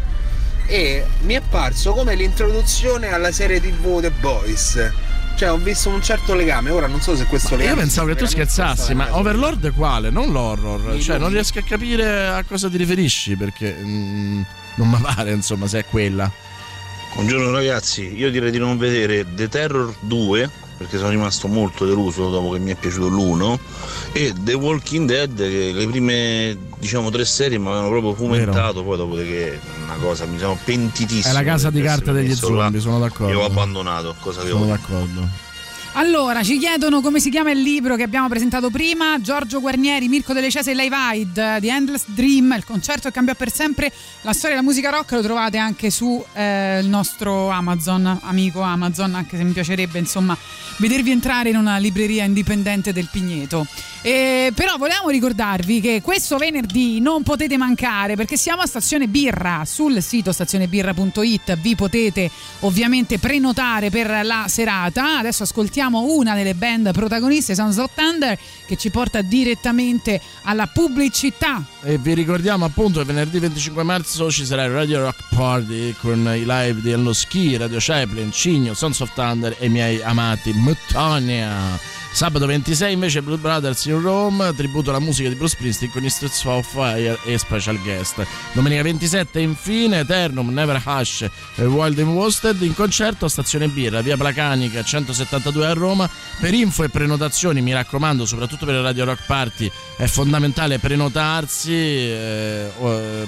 e mi è parso come l'introduzione alla serie TV The Boys. Cioè, ho visto un certo legame. Ora non so se questo legame. Io pensavo che tu scherzassi, ma Overlord quale? Non l'horror. Cioè, non riesco a capire a cosa ti riferisci perché mm, non mi pare, insomma, se è quella. Buongiorno ragazzi, io direi di non vedere The Terror 2 perché sono rimasto molto deluso dopo che mi è piaciuto l'1 e The Walking Dead che le prime diciamo tre serie mi avevano proprio fomentato poi dopo che una cosa mi sono pentitissimo È la casa di carta degli zombie, sono e ho d'accordo. abbandonato cosa che Sono ho d'accordo. Allora, ci chiedono come si chiama il libro che abbiamo presentato prima. Giorgio Guarnieri, Mirko Delle Cese e Live Aid, The Endless Dream, il concerto che cambia per sempre la storia della musica rock. Lo trovate anche su eh, il nostro Amazon, amico Amazon, anche se mi piacerebbe insomma vedervi entrare in una libreria indipendente del Pigneto. E, però volevamo ricordarvi che questo venerdì non potete mancare perché siamo a Stazione Birra sul sito stazionebirra.it vi potete ovviamente prenotare per la serata adesso ascoltiamo una delle band protagoniste Sons of Thunder che ci porta direttamente alla pubblicità E vi ricordiamo appunto che venerdì 25 marzo ci sarà il Radio Rock Party con i live di Ello Ski, Radio Chaplin, Cigno, Sons of Thunder e i miei amati Mutonia. Sabato 26 invece Blue Brothers in Rome, tributo alla musica di Bruce Springsteen con gli Streets of Fire e special guest. Domenica 27 infine Eternum, Never Hush e Wild and Worsted in concerto a Stazione Birra, via Placanica 172 a Roma. Per info e prenotazioni mi raccomando, soprattutto per il Radio Rock Party è fondamentale prenotarsi. eh, eh,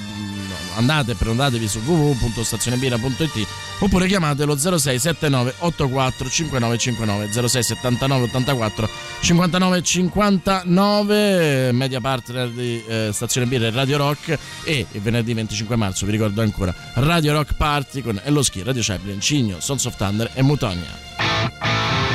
andate prenotatevi su www.stazionebirra.it oppure chiamate lo 0679 84 5959 0679 84 59 59 media partner di eh, Stazione Birra e Radio Rock. E il venerdì 25 marzo vi ricordo ancora Radio Rock Party con Ello Ski, Radio Chaplin, Cigno, Sons of Thunder e Mutonia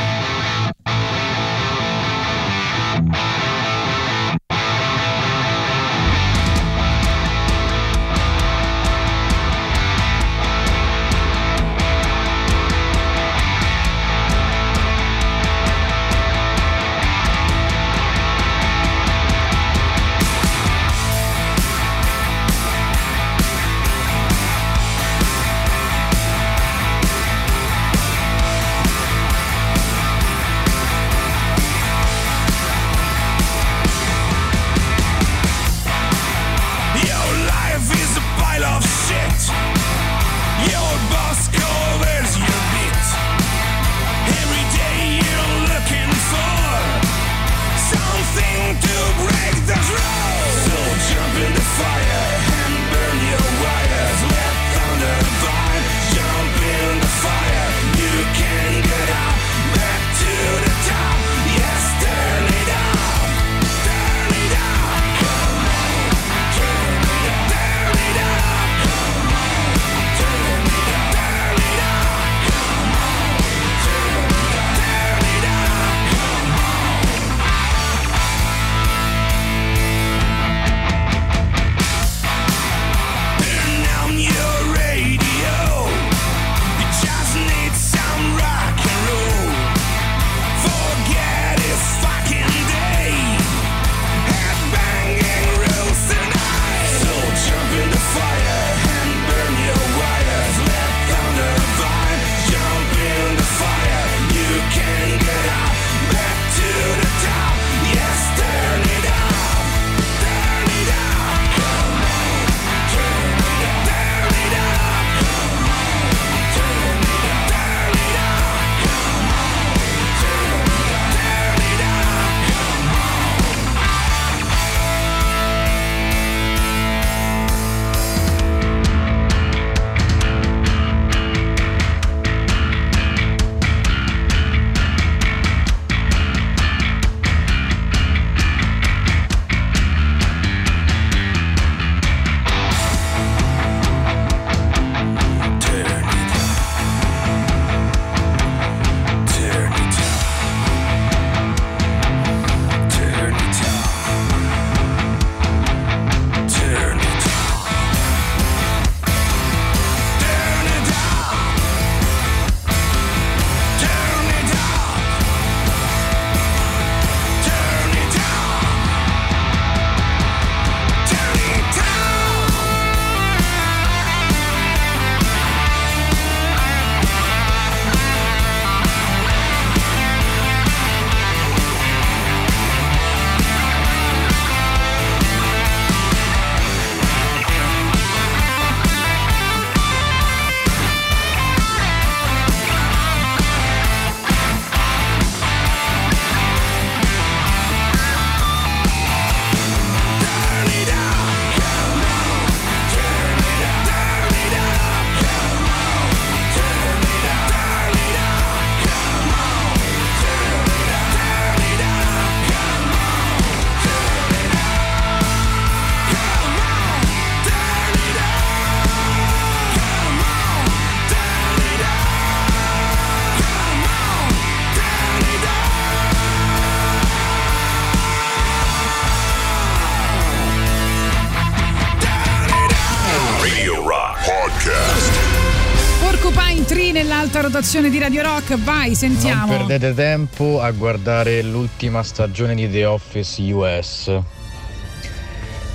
rotazione di Radio Rock, vai, sentiamo. Non perdete tempo a guardare l'ultima stagione di The Office US.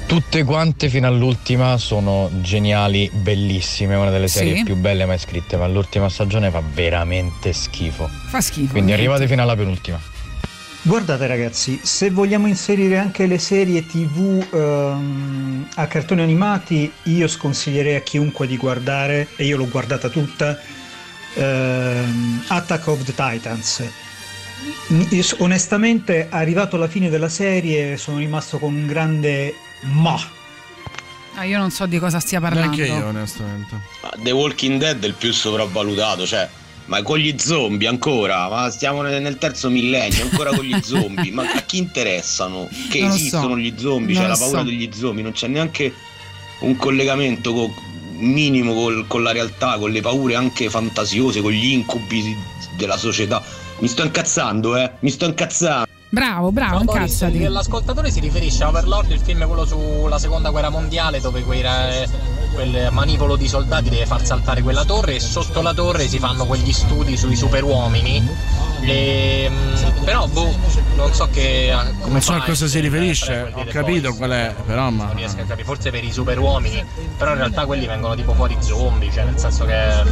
Tutte quante fino all'ultima sono geniali, bellissime, una delle Sì. serie più belle mai scritte, ma l'ultima stagione fa veramente schifo. Fa schifo. Quindi niente. arrivate fino alla penultima. Guardate ragazzi, se vogliamo inserire anche le serie tv ehm, a cartoni animati, io sconsiglierei a chiunque di guardare, e io l'ho guardata tutta, ehm, Attack of the Titans. Io, onestamente, arrivato alla fine della serie, sono rimasto con un grande ma. Ah, io non so di cosa stia parlando. Neanche io, onestamente. The Walking Dead è il più sopravvalutato, cioè. Ma con gli zombie ancora? Ma stiamo nel terzo millennio, ancora con gli *laughs* zombie. Ma a chi interessano? Che Non esistono so. gli zombie? Non C'è lo la paura so. degli zombie, non c'è neanche un collegamento co- minimo col- con la realtà, con le paure anche fantasiose, con gli incubi della società. Mi sto incazzando, eh? Mi sto incazzando. Bravo, bravo, incazzati. l'ascoltatore si riferisce a Overlord, il film quello sulla seconda guerra mondiale dove quei, eh, quel manipolo di soldati deve far saltare quella torre e sotto la torre si fanno quegli studi sui superuomini. E, mm, però boh, non so che come Non so a cosa si riferisce, ho capito Boys. qual è, però ma. Non riesco a capire, forse per i superuomini, però in realtà quelli vengono tipo fuori zombie, cioè nel senso che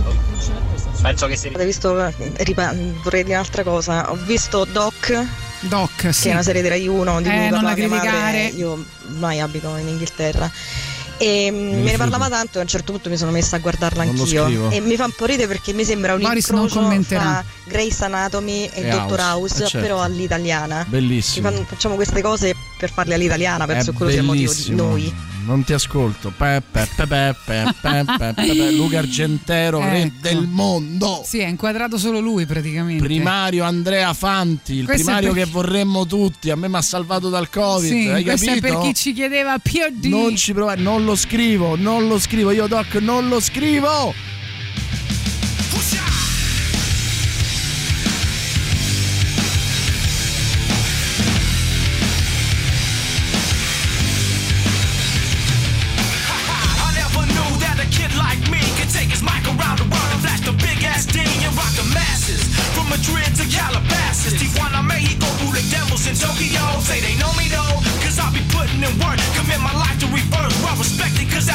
penso che si Avete visto, ripa- vorrei dire un'altra cosa, ho visto Doc, Doc che sì. è una serie di Rai 1 di Eh, cui non la mia madre, criticare. io ormai abito in Inghilterra. E me, ne parlava tanto e a un certo punto mi sono messa a guardarla anch'io. E mi fa un po' ridere perché mi sembra un Maris incrocio tra Grace Anatomy e, e Doctor House, House eh, certo. però all'italiana. Bellissimo. Fanno, facciamo queste cose per farle all'italiana, penso È che quello bellissimo. sia di noi non ti ascolto. Peppe, pepe, pepe, pepe, *laughs* Luca Argentero, ecco. re del mondo. Sì, è inquadrato solo lui praticamente. Primario Andrea Fanti, il questo primario che vorremmo tutti. A me mi ha salvato dal Covid. Sì, hai questo capito? è per chi ci chiedeva POD. Non ci provare, non lo scrivo, non lo scrivo. Io, Doc, non lo scrivo.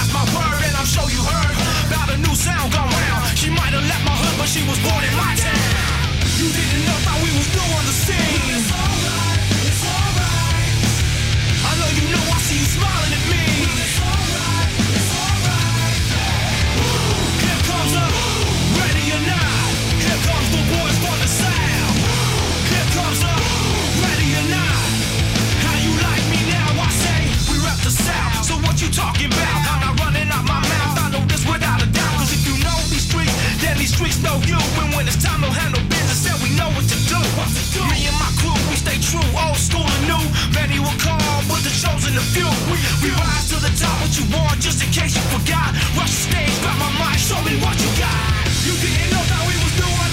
That's my word. And I'm sure you heard about a new sound gone round. She might have left my hood, but she was born in my town. You didn't know how we was on the scene. It's alright, it's alright. I know you know I see you smiling at me. It's alright, it's alright. Here comes a ready or not. Here comes stay true, old school and new. Many will call, but the chosen the few. We, we rise to the top, what you want, just in case you forgot. Rush the stage, grab my mind, show me what you got. You didn't know how we was doing.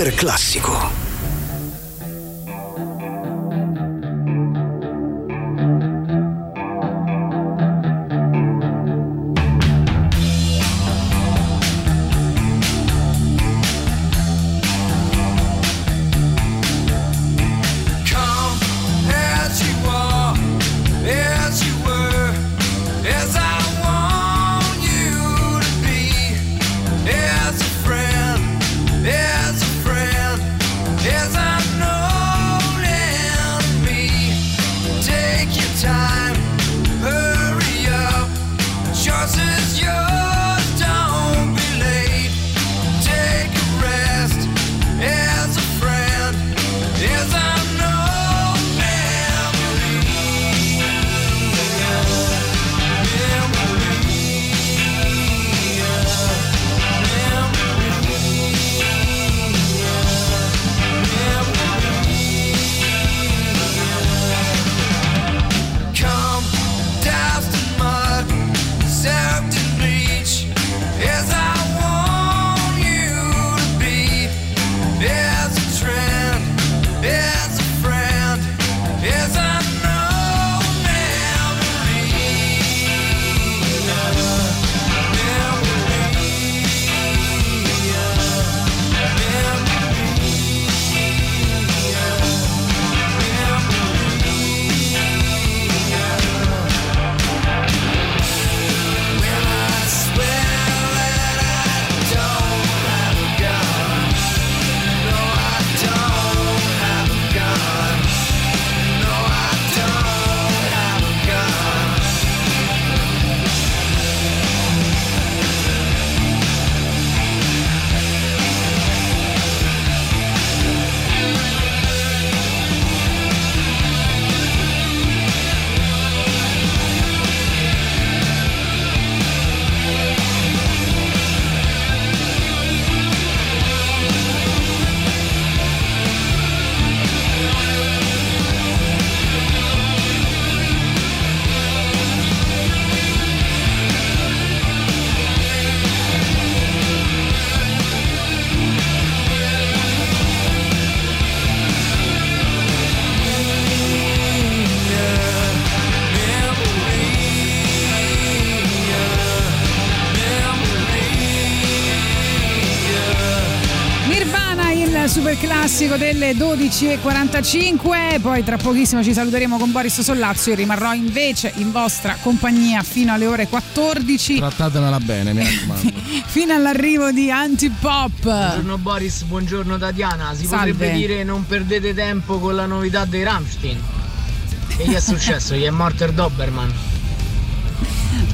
Super classico. Delle 12.45. Poi tra pochissimo ci saluteremo con Boris Sollazzo. Io rimarrò invece in vostra compagnia fino alle ore 14. Trattatemela bene, mi *laughs* raccomando. fino all'arrivo di Antipop. Buongiorno Boris, buongiorno Tatiana. Si Salve. potrebbe dire non perdete tempo con la novità dei Rammstein. Che gli è successo? Gli è morto il Doberman.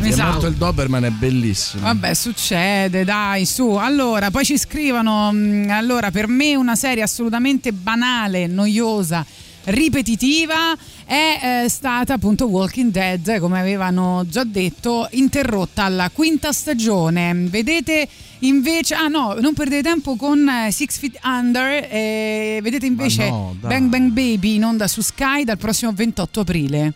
Mi È sa- morto il Doberman, è bellissimo. Vabbè, succede, dai, su. Allora, poi ci scrivono, mh, allora, per me una serie assolutamente banale, noiosa, ripetitiva è eh, stata appunto Walking Dead, come avevano già detto, interrotta alla quinta stagione. Vedete invece, ah no, non perdete tempo con eh, Six Feet Under, eh, vedete invece no. Bang Bang Baby in onda su Sky dal prossimo 28 aprile.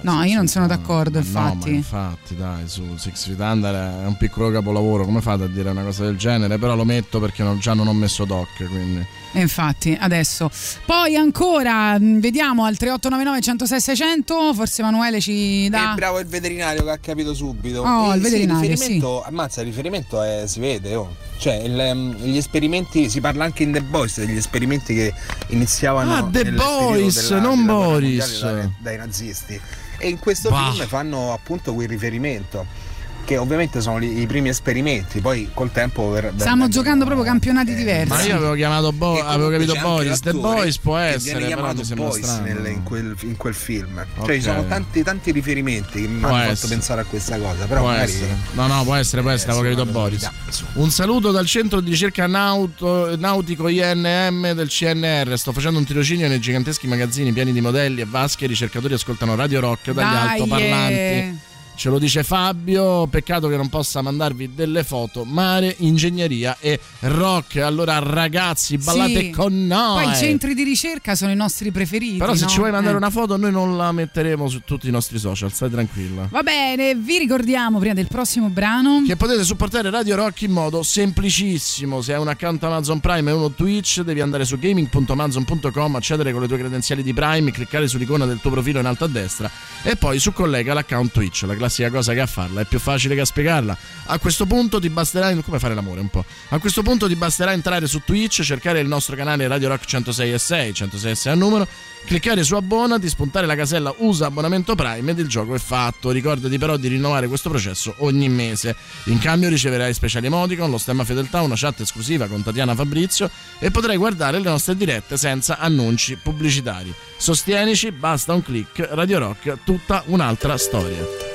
No, io non sono d'accordo, No, ma infatti. infatti, dai, su Six Feet Under è un piccolo capolavoro. Come fate a dire una cosa del genere? Però lo metto perché non- già non ho messo doc, quindi. E infatti, adesso. Poi ancora, mh, vediamo al 3899 106 600, forse Emanuele ci È dà... bravo il veterinario che ha capito subito. Oh, Eh, il sì, veterinario, riferimento, Ammazza, il riferimento è- si vede, oh. Cioè, il, ehm, gli esperimenti, si parla anche in The Boys degli esperimenti che iniziavano Ah, The nel Boys, della- non della Boris. mondiale Dai, dai nazisti. E in questo Bah. film fanno appunto quel riferimento. Che ovviamente sono li- i primi esperimenti, poi col tempo ver- Stiamo giocando proprio campionati diversi. Ma io avevo chiamato Bo- avevo capito Boris. The Boys può essere, viene chiamato Boys nel- in, quel, in quel film. Ok. Cioè ci sono tanti, tanti riferimenti che mi Può hanno fatto essere. pensare a questa cosa. Però può magari essere. No, no, può essere, può essere, avevo capito Boris. Un saluto dal centro di ricerca nauto- nautico INM del CNR. Sto facendo un tirocinio nei giganteschi magazzini pieni di modelli e vasche. I ricercatori ascoltano Radio Rock dagli Dai, altoparlanti. eh. Ce lo dice Fabio, peccato che non possa mandarvi delle foto, mare, ingegneria e rock. Allora ragazzi, ballate Sì. con noi. Poi i centri di ricerca sono i nostri preferiti. Però se no? ci vuoi mandare Eh. una foto noi non la metteremo su tutti i nostri social, stai tranquilla. Va bene, vi ricordiamo prima del prossimo brano. Che potete supportare Radio Rock in modo semplicissimo. Se hai un account Amazon Prime e uno Twitch, devi andare su gaming.amazon.com, accedere con le tue credenziali di Prime, cliccare sull'icona del tuo profilo in alto a destra e poi su collega l'account Twitch. La classica cosa che a farla è più facile che a spiegarla. A questo punto ti basterà come fare l'amore un po'. A questo punto ti basterà entrare su Twitch, cercare il nostro canale Radio Rock 106 e 6, 106 e 6 a numero, cliccare su abbonati, spuntare la casella usa abbonamento Prime ed il gioco è fatto. Ricordati però di rinnovare questo processo ogni mese. In cambio riceverai speciali emoticon, lo stemma fedeltà, una chat esclusiva con Tatiana Fabrizio e potrai guardare le nostre dirette senza annunci pubblicitari. Sostienici, basta un click, Radio Rock, tutta un'altra storia.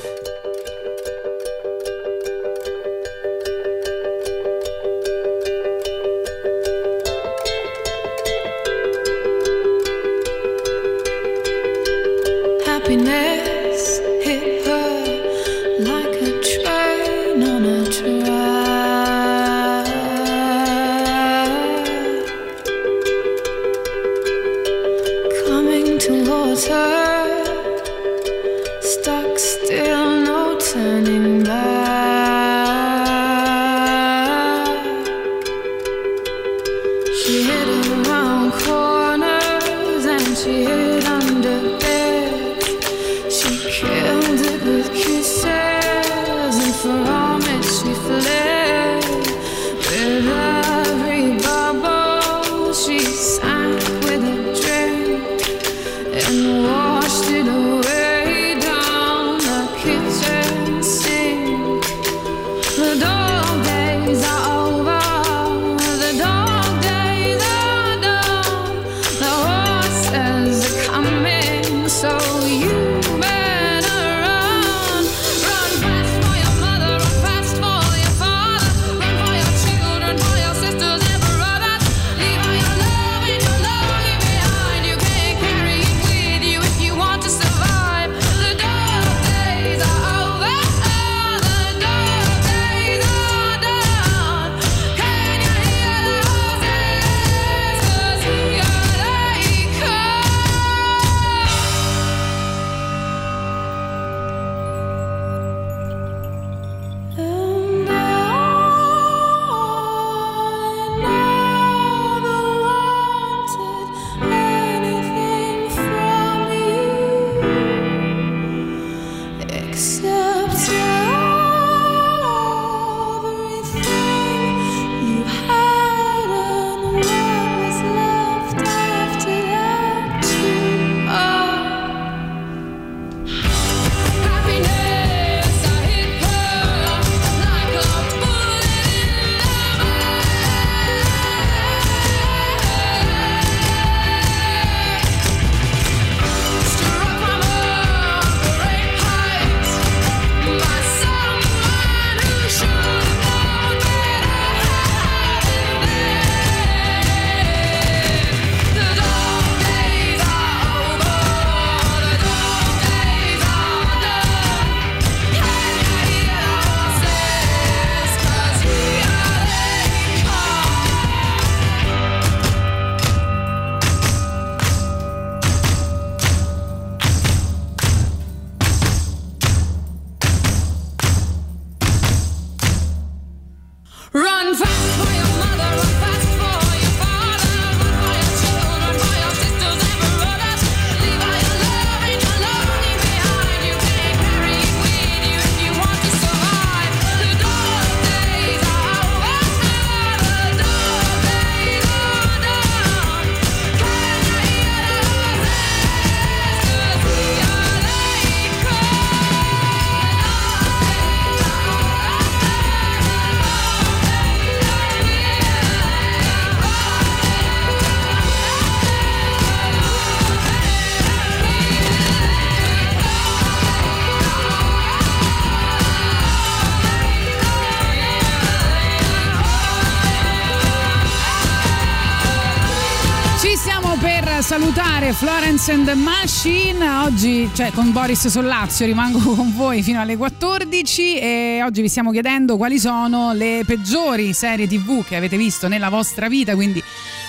Salutare Florence and the Machine. Oggi, cioè con Boris Sollazio, rimango *laughs* con voi fino alle 14 e oggi vi stiamo chiedendo quali sono le peggiori serie TV che avete visto nella vostra vita, quindi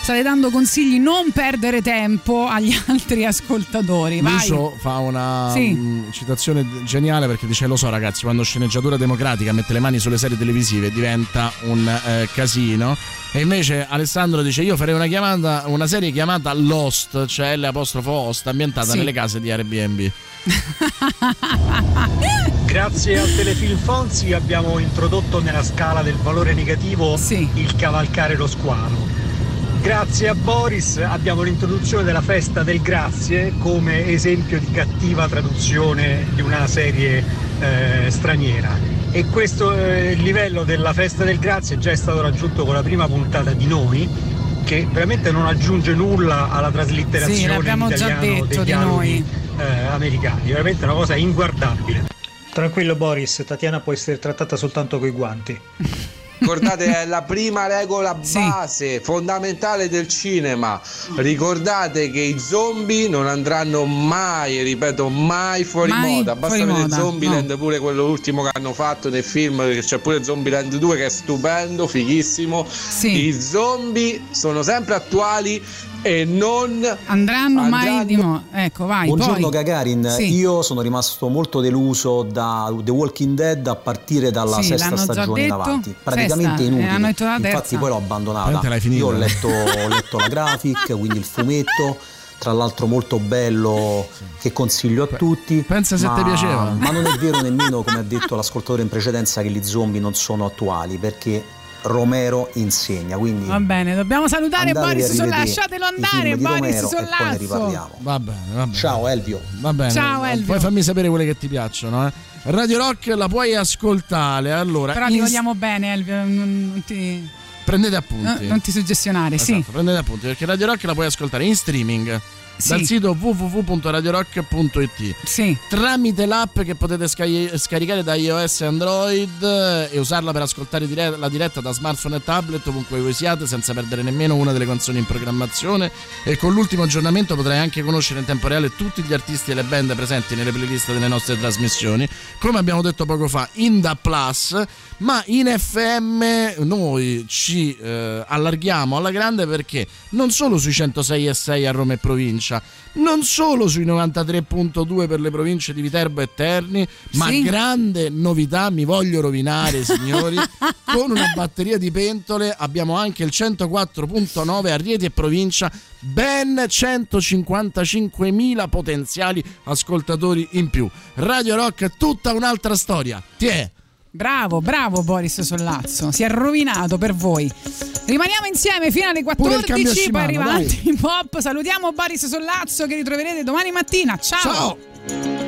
state dando consigli, non perdere tempo agli *laughs* altri ascoltatori. Vai. Lucio fa una Sì. mm, citazione geniale perché dice: Lo so, ragazzi, quando sceneggiatura democratica mette le mani sulle serie televisive diventa un eh, casino. E invece Alessandro dice: Io farei una chiamata, una serie chiamata Lost, cioè l'apostrofo Host, ambientata Sì. nelle case di Airbnb. *laughs* Grazie al telefilm Fonzi abbiamo introdotto nella scala del valore negativo il cavalcare lo squalo. Grazie a Boris abbiamo l'introduzione della festa del grazie come esempio di cattiva traduzione di una serie eh, straniera. E questo eh, livello della festa del grazie già è stato raggiunto con la prima puntata di noi che veramente non aggiunge nulla alla traslitterazione Sì, in l'abbiamo già italiano detto di dialoghi eh, americani, veramente una cosa inguardabile. Tranquillo Boris, Tatiana può essere trattata soltanto coi guanti. *laughs* Ricordate, è la prima regola base, fondamentale del cinema. Ricordate che i zombie non andranno mai, ripeto, mai fuori Mai moda. Basta fuori vedere moda, Zombieland, pure quello ultimo che hanno fatto nel film, che c'è pure Zombieland 2 che è stupendo, fighissimo. I zombie sono sempre attuali e non Andranno mai di mo- Ecco, vai. Buongiorno poi. Gagarin, Sì. io sono rimasto molto deluso da The Walking Dead a partire dalla Sì, sesta stagione in avanti. Praticamente Sesta, inutile. eh, la Infatti poi l'ho abbandonata. Io ho letto, ho letto la graphic, quindi il fumetto. Tra l'altro molto bello che consiglio a tutti. Pensa se ma, ti piaceva. Ma non è vero nemmeno, come ha detto l'ascoltatore in precedenza, che gli zombie non sono attuali, perché Romero insegna. Quindi Va bene, dobbiamo salutare Boris Sollazzo. Lasciatelo andare, Boris Sollazzo. Va bene, va bene. Ciao Elvio. Va bene. Ciao, Elvio. Poi fammi sapere quelle che ti piacciono. Eh. Radio Rock la puoi ascoltare. Allora, Però ti in- vogliamo bene, Elvio. Non, non ti, prendete appunti. eh, non ti suggestionare, sì. Esatto, prendete appunti perché Radio Rock la puoi ascoltare in streaming Sì. dal sito www.radiorock.it Sì. tramite l'app che potete sca- scaricare da iOS e Android eh, e usarla per ascoltare dire- la diretta da smartphone e tablet ovunque voi siate senza perdere nemmeno una delle canzoni in programmazione e con l'ultimo aggiornamento potrai anche conoscere in tempo reale tutti gli artisti e le band presenti nelle playlist delle nostre trasmissioni come abbiamo detto poco fa in Da Plus ma in FM noi ci eh, allarghiamo alla grande perché non solo sui 106 e 6 a Roma e provincia, non solo sui 93.2 per le province di Viterbo e Terni, ma Sì. grande novità, mi voglio rovinare signori, *laughs* con una batteria di pentole abbiamo anche il 104.9 a Rieti e provincia, ben 155.000 potenziali ascoltatori in più. Radio Rock è tutta un'altra storia. Tiè! Bravo, bravo Boris Sollazzo. Si è rovinato per voi. Rimaniamo insieme fino alle Pure il cambio 14. Poi arriva. Antipop. Salutiamo Boris Sollazzo che ritroverete domani mattina. Ciao. Ciao.